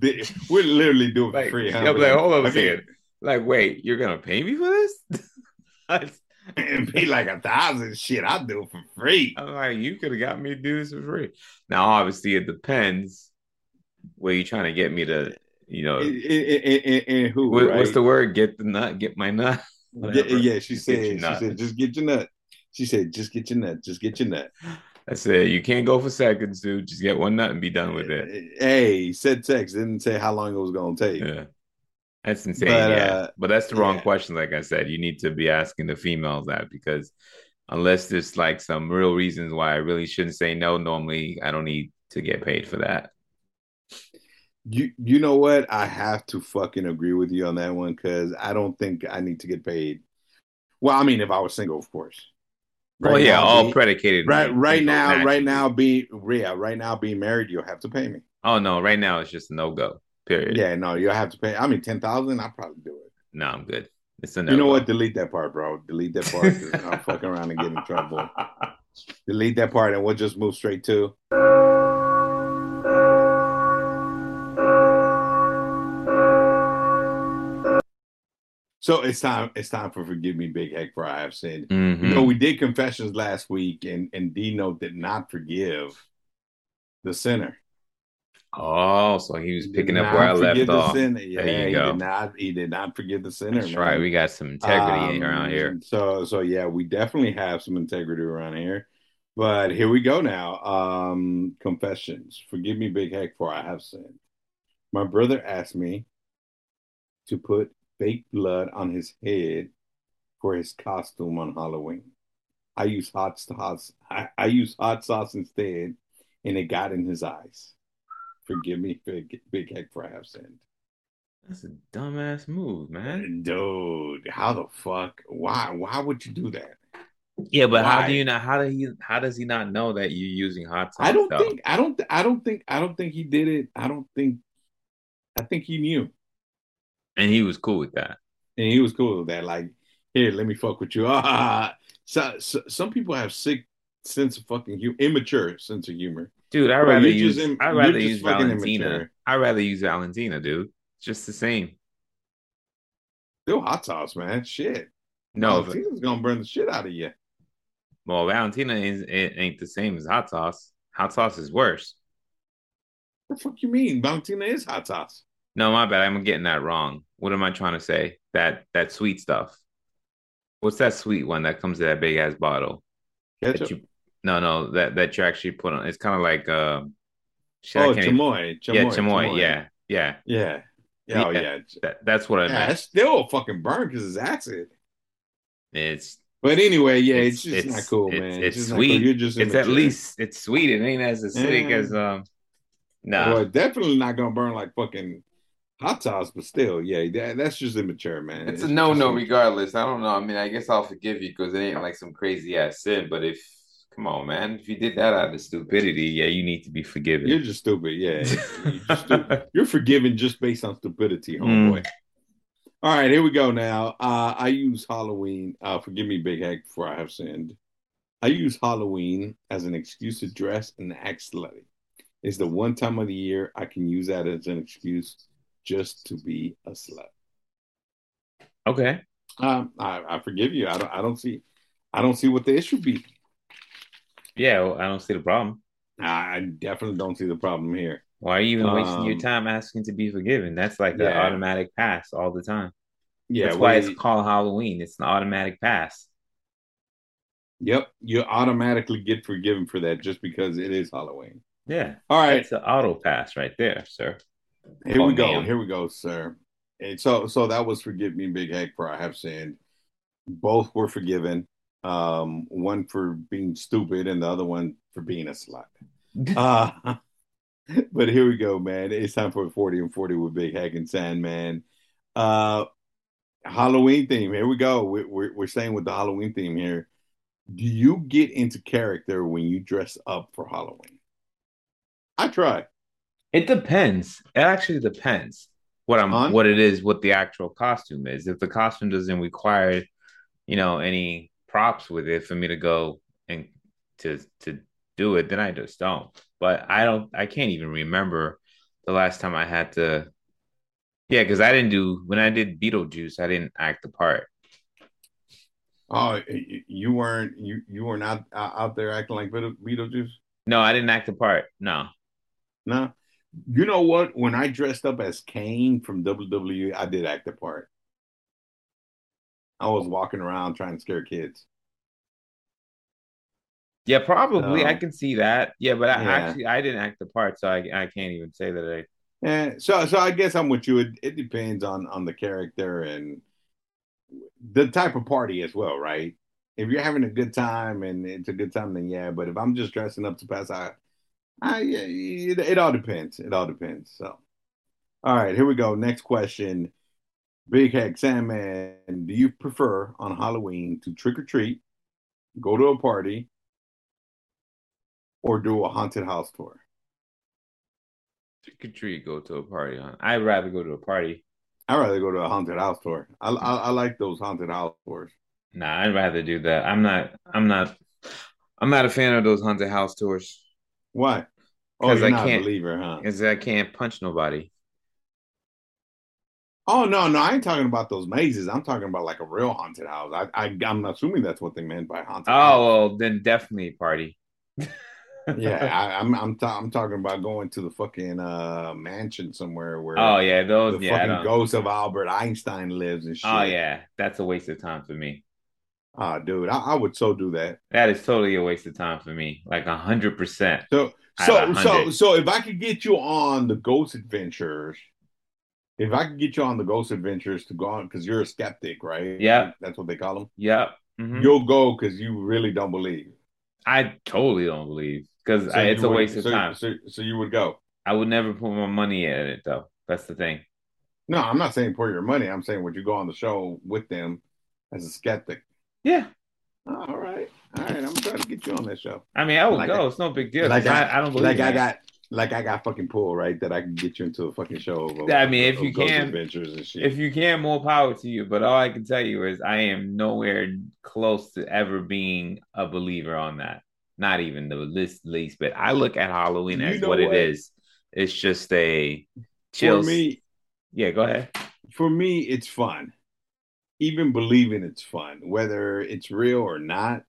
we're literally doing it like, free. huh? I'm like, hold on a Okay. second. Like, wait, you're gonna pay me for this? and be like a thousand shit. I'll do it for free. I'm like, you could have got me to do this for free. Now, obviously, it depends where you're trying to get me to, you know, And, who? what- what's the word? Get the nut, get my nut. Yeah, Whatever. yeah, she said. She said, just get your nut. She said, just get your nut. Just get your nut. I said, you can't go for seconds, dude. Just get one nut and be done with it. Hey, said sex. Didn't say how long it was gonna take. Yeah. That's insane. But, yeah. uh, but that's the wrong yeah. question. Like I said, you need to be asking the females that because unless there's like some real reasons why I really shouldn't say no, normally I don't need to get paid for that. You you know what? I have to fucking agree with you on that one because I don't think I need to get paid. Well, I mean, if I was single, of course. oh yeah, now, all being- predicated. right right now, right now, be yeah, right now, being married, you'll have to pay me. Oh no, right now it's just no go. Period. Yeah, no, you'll have to pay. I mean, ten thousand, I'll probably do it. No, I'm good. It's a no. You know what? Delete that part, bro. Delete that part. I'll fuck around and get in trouble. Delete that part, and we'll just move straight to. So it's time. It's time for forgive me, Big Hec, for I have sinned. Mhm. You know, we did confessions last week, and and Dino did not forgive the sinner. Oh, so he was He picking up where I left the off. sinner. Yeah, There you he go. did not. He did not forgive the sinner. That's man. right. We got some integrity Um, around here. So so yeah, we definitely have some integrity around here. But here we go now. Um confessions. Forgive me, Big Hec, for I have sinned. My brother asked me to put fake blood on his head for his costume on Halloween. I used hot sauce. I, I used hot sauce instead, and it got in his eyes. Forgive me, Big, Big Hec, for I have sinned. That's a dumbass move, man. Dude, how the fuck? Why? Why would you do that? Yeah, but how do you know? How do he? How does he not know that you're using hot sauce? I don't though? think. I don't. I don't think. I don't think he did it. I don't think. I think he knew. And he was cool with that. and he was cool with that. Like, here, let me fuck with you. Ah, so, so, some people have sick sense of fucking humor, immature sense of humor. Dude, I'd rather use just I'd rather use Valentina. I'd rather use Valentina, dude. Just the same. Still hot sauce, man. Shit. No, Valentina's gonna burn the shit out of you. well, Valentina is it ain't the same as hot sauce. Hot sauce is worse. What the fuck you mean? Valentina is hot sauce. No, my bad. I'm getting that wrong. What am I trying to say? That that sweet stuff. What's that sweet one that comes in that big ass bottle? That Ketchup. you, no, no, that that you actually put on. It's kind of like uh, shit, oh, chamoy. chamoy. yeah, chamoy. Yeah, yeah. Yeah. Yeah. Oh, Yeah. That, that's what I Yeah, meant. that's still fucking burn because it's acid. It's But anyway, yeah, it's, just not cool, it's- man. It's, not cool. sweet. You're just it's at least it's sweet. It ain't as acidic Yeah. as um. Nah, Well, definitely not gonna burn like fucking hot but still, yeah, that, that's just immature, man. it's a no no. Regardless, I don't know. I mean, I guess I'll forgive you because it ain't like some crazy ass sin. But if come on, man, if you did that out of stupidity, yeah, you need to be forgiven. You're just stupid, yeah. You're, just stupid. You're forgiven just based on stupidity, Mm. homeboy. All right, here we go now. Uh, I use Halloween. Uh, forgive me, Big Hec, for I have sinned. I use Halloween as an excuse to dress and act slutty. It's the one time of the year I can use that as an excuse just to be a slut. okay. Um, I, I forgive you. I don't. I don't see. I don't see what the issue be. Yeah, well, I don't see the problem. I definitely don't see the problem here. Why are you even wasting your Um, time asking to be forgiven? That's like an Yeah. automatic pass all the time. Yeah, That's why we- it's called Halloween. It's an automatic pass. Yep, you automatically get forgiven for that just because it is Halloween. Yeah, All right, it's an auto pass right there, sir. Here Oh, we go. man. Here we go, sir. And so, so that was forgive me, Big Hec, for I have sinned. Both were forgiven. Um, one for being stupid, and the other one for being a slut. Uh, but here we go, man. It's time for 40 and 40 with Big Hec and Sandman. Uh, Halloween theme. Here we go. We're, we're, we're staying with the Halloween theme here. Do you get into character when you dress up for Halloween? I try. It depends. It actually depends what I'm On? what it is, what the actual costume is. If the costume doesn't require, you know, any props with it for me to go and to to do it, then I just don't. But I don't I can't even remember the last time I had to Yeah, because I didn't do when I did Beetlejuice, I didn't act the part. Oh, you weren't you you were not uh, out there acting like Beetlejuice? No, I didn't act the part. No. No. You know what? When I dressed up as Kane from WWE, I did act the part. I was walking around trying to scare kids. Yeah, probably. I can see that. Yeah, but I Yeah. actually I didn't act the part, so I I can't even say that I Yeah, so so I guess I'm with you. It, it depends on on the character and the type of party as well, right? If you're having a good time and it's a good time, then yeah. But if I'm just dressing up to pass out, Uh, I it, it all depends. It all depends. So, all right, here we go. Next question. Big Hec Sandman, do you prefer on Halloween to trick or treat, go to a party, or do a haunted house tour? trick or treat, go to a party on. I'd rather go to a party. I'd rather go to a haunted house tour. I, I, I like those haunted house tours. Nah, I'd rather do that. I'm not. I'm not. I'm not a fan of those haunted house tours Why? Oh, you're I not can't- a believer, huh? because I can't punch nobody. Oh no, no, I ain't talking about those mazes. I'm talking about like a real haunted house. I, I I'm assuming that's what they meant by haunted. Oh house. well, then definitely party. yeah. I, I'm I'm ta- I'm talking about going to the fucking uh mansion somewhere where oh yeah, those. the Yeah. Fucking ghost of Albert Einstein lives and shit. Oh yeah, that's a waste of time for me. Ah, dude, I, I would so do that. That is totally a waste of time for me. Like a hundred percent. So so so so if I could get you on the ghost adventures, if I could get you on the ghost adventures to go on because you're a skeptic, right? Yeah. that's what they call them. Yep. Mhm. You'll go because you really don't believe. I totally don't believe because So it's a would- waste of so- time. So, so you would go. I would never put my money in it though. That's the thing. No, I'm not saying pour your money. I'm saying would you go on the show with them as a skeptic? Yeah. All right, all right. I'm trying to get you on that show. I mean, I would Like go. I- It's no big deal. like 'cause I, I, I don't believe like I got like I got fucking pull right that I can get you into a fucking show. Of, I mean, if of you Ghost can- adventures and shit. If you can, more power to you. But all I can tell you is I am nowhere close to ever being a believer on that. Not even the least least bit. I look at Halloween You as what, what? it is. It's just a for chill. me, yeah, go ahead. for me, it's fun. Even believing it's fun, whether it's real or not.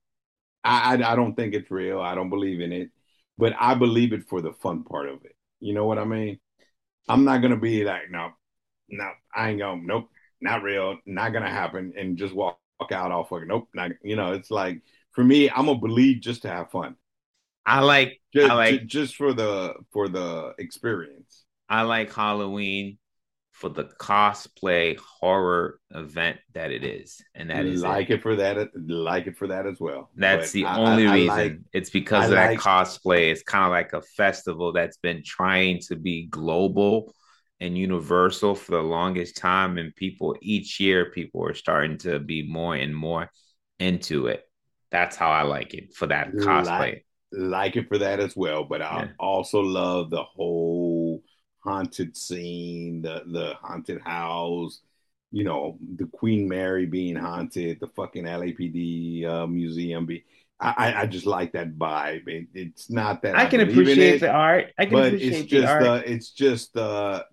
I, I I don't think it's real. I don't believe in it, but I believe it for the fun part of it. You know what I mean? I'm not gonna be like, no, no, I ain't gonna, nope, not real, not gonna happen, and just walk, walk out all fucking, nope, not, you know, it's like for me, I'm gonna believe just to have fun, I like just, I like ju- just for the for the experience. I like Halloween for the cosplay horror event that it is, and that is like it. it. for that, like it for that as well. That's But the I- only I- I reason. like- it's because of that like- cosplay. It's kind of like a festival that's been trying to be global and universal for the longest time. And people each year, people are starting to be more and more into it. That's how I like it for that cosplay. Like- like it for that as well. But I Yeah. also love the whole haunted scene, the the haunted house. You know, the Queen Mary being haunted, the fucking LAPD uh, museum. Be, I, I just like that vibe. It, it's not that I can appreciate it, the art. I can appreciate it's the just art. uh, it's just uh,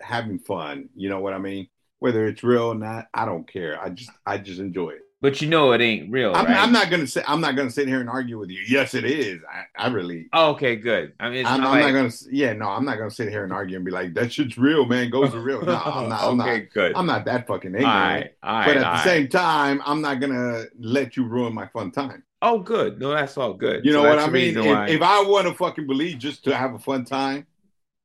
having fun. You know what I mean? Whether it's real or not, I don't care. I just I just enjoy it. But you know it ain't real, I'm, right? I'm not gonna say I'm not gonna sit here and argue with you. Yes, it is. I, I really. Oh, okay, good. I mean, it's I'm, not I'm like, not gonna. Yeah, no, I'm not gonna sit here and argue and be like, "That shit's real, man. Ghosts are real." No, I'm not. I'm okay, not. good. I'm not that fucking all ignorant. right, all right. but at all the right. same time, I'm not gonna let you ruin my fun time. oh, good. No, that's all good. You So know what I mean? why- If, if I want to fucking believe just to have a fun time,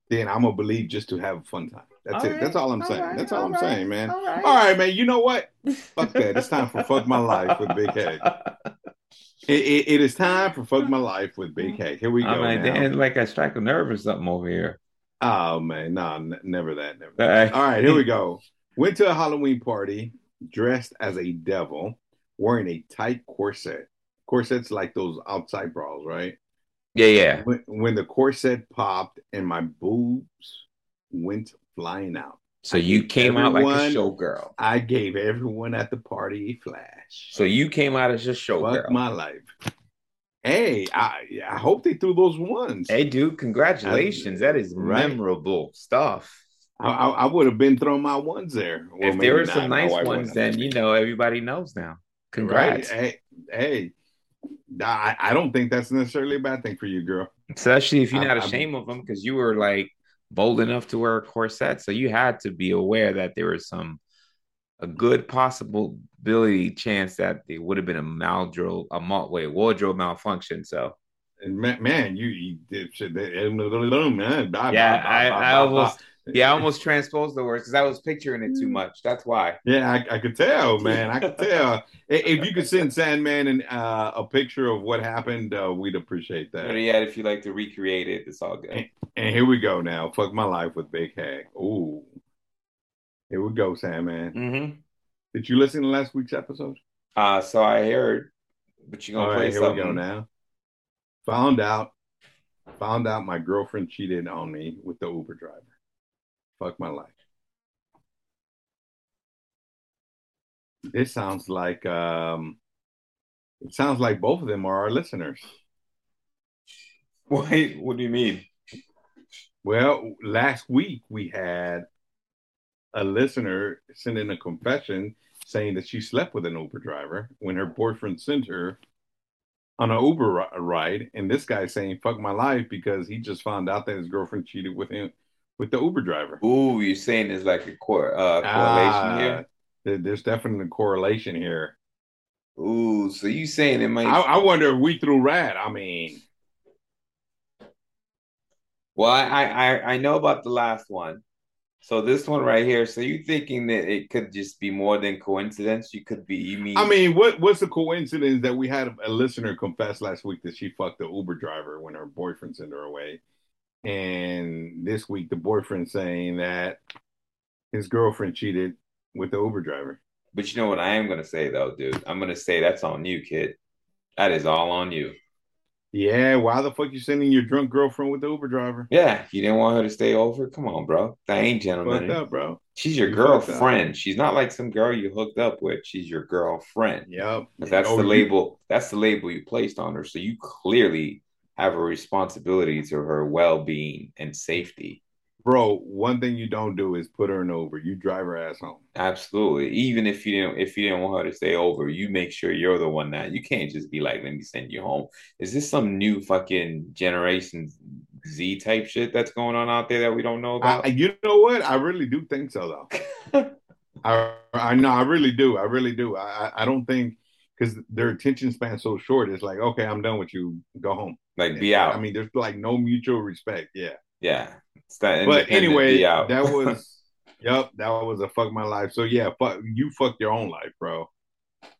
then I'm gonna believe just to have a fun time. That's All it. right, That's all I'm all saying. right, That's all, all I'm right, saying, man. all right. All right, man. You know what? Fuck that. It's time for fuck my life with Big Hec. It, it, it is time for fuck my life with Big mm-hmm. Head. Here we go. I'm like, now. like I strike a nerve or something over here. Oh man, no, n- never that, never. That. right. All right, here we go. Went to a Halloween party dressed as a devil, wearing a tight corset. Corsets like those outside bras, right? Yeah, yeah. When, when the corset popped and my boobs went flying out, So you came out like a showgirl. I gave everyone at the party a flash. So you came out as a showgirl. fuck my life. Hey, I I hope they threw those ones. Hey, dude, congratulations. That is Right. memorable stuff. I, I, I would have been throwing my ones there. Well, if there were some not. Nice ones, then you know everybody knows now. Congrats. Right? Hey, hey, I, I don't think that's necessarily a bad thing for you, girl. Especially if you're not I- ashamed of them, because you were like bold enough to wear a corset, so you had to be aware that there was some a good possibility chance that it would have been a maldro a mal- wait wardrobe malfunction. So And man, you, you did shit. Yeah, I, I almost. Yeah I almost transposed the words because I was picturing it too much. That's why. Yeah, I, I could tell, man. I could tell. If you could send Sandman and uh, a picture of what happened, uh, we'd appreciate that. But yeah, if you like to recreate it, it's all good. And here we go now. Fuck my life with Big Hec. Ooh. Here we go, Sandman. Mm-hmm. Did you listen to last week's episode? Uh, so I heard, but you All gonna play right, here something? we go now. Found out, found out my girlfriend cheated on me with the Uber driver. Fuck my life. This sounds like um, it sounds like both of them are our listeners. Wait, what do you mean? Well, last week we had a listener send in a confession saying that she slept with an Uber driver when her boyfriend sent her on an Uber ride, and this guy saying "fuck my life" because he just found out that his girlfriend cheated with him with the Uber driver. Ooh, you're saying there's like a cor- uh, correlation Ah, here. There's definitely a correlation here. Ooh, so you saying it might? I, I wonder if we threw rat. I mean, well, I, I I know about the last one. So this one right here. So you thinking that it could just be more than coincidence? You could be. You mean? I mean, what what's the coincidence that we had a listener confess last week that she fucked the Uber driver when her boyfriend sent her away, and this week the boyfriend saying that his girlfriend cheated with the Uber driver. But you know what I am gonna say though, dude. I'm gonna say that's on you, kid. That is all on you. Yeah, why the fuck you sending your drunk girlfriend with the Uber driver? Yeah, you didn't want her to stay over. Come on, bro. That ain't Fucked gentleman. up, bro. She's your You girlfriend. She's not like some girl you hooked up with. She's your girlfriend. Yep. That's Oh, the label. That's the label you placed on her. So you clearly have a responsibility to her well-being and safety. Bro, one thing you don't do is put her in Uber. You drive her ass home. Absolutely. Even if you didn't, if you didn't want her to stay over, you make sure you're the one that you can't just be like, "Let me send you home." Is this some new fucking Generation Z type shit that's going on out there that we don't know about? I- you know what? I really do think so, though. I I know I really do. I really do. I I- I don't think because their attention span's so short. It's like, okay, I'm done with you. Go home. Like, be out. I mean, there's like no mutual respect. Yeah. yeah. It's that But anyway, be out. that was yep, that was a fuck my life. So yeah, fuck you fucked your own life, bro.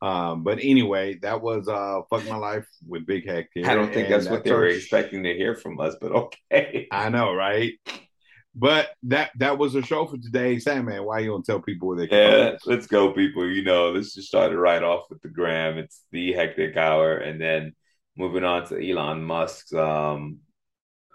Um, but anyway, that was uh fuck my life with Big Hector. I don't think that's what they our were expecting to hear from us, but okay. I know, right? But that that was a show for today. Sandman, why you don't tell people where they can Yeah, let's go, people. You know, let's just start it right off with the gram. It's the hectic hour, and then moving on to Elon Musk's um,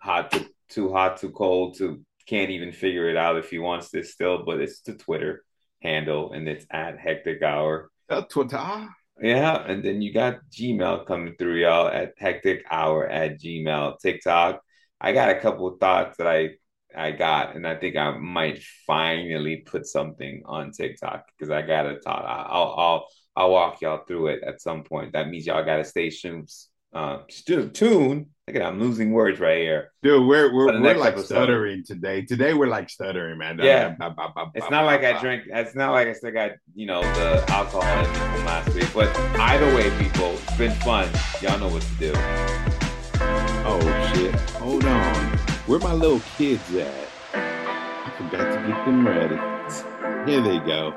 hot to too hot, too cold, to can't even figure it out if he wants this still, but it's the Twitter handle, and it's at hectic hour. Uh, Twitter. Yeah, and then you got Gmail coming through, y'all, at hectic hour at Gmail. TikTok. I got a couple of thoughts that I I got, and I think I might finally put something on TikTok because I got a thought. I'll I'll I'll walk y'all through it at some point. That means y'all gotta stay tuned. Uh, stu- tuned. Look at I'm losing words right here. Dude, we're we're, we're like episode. stuttering today. Today we're like stuttering, man. Yeah. Ba- ba- ba- It's not like I ba. drank. It's not like I still got you know the alcohol from last week. But either way, people, it's been fun. Y'all know what to do. Oh shit. Hold on. Where my little kids at? I forgot to get them ready. Here they go.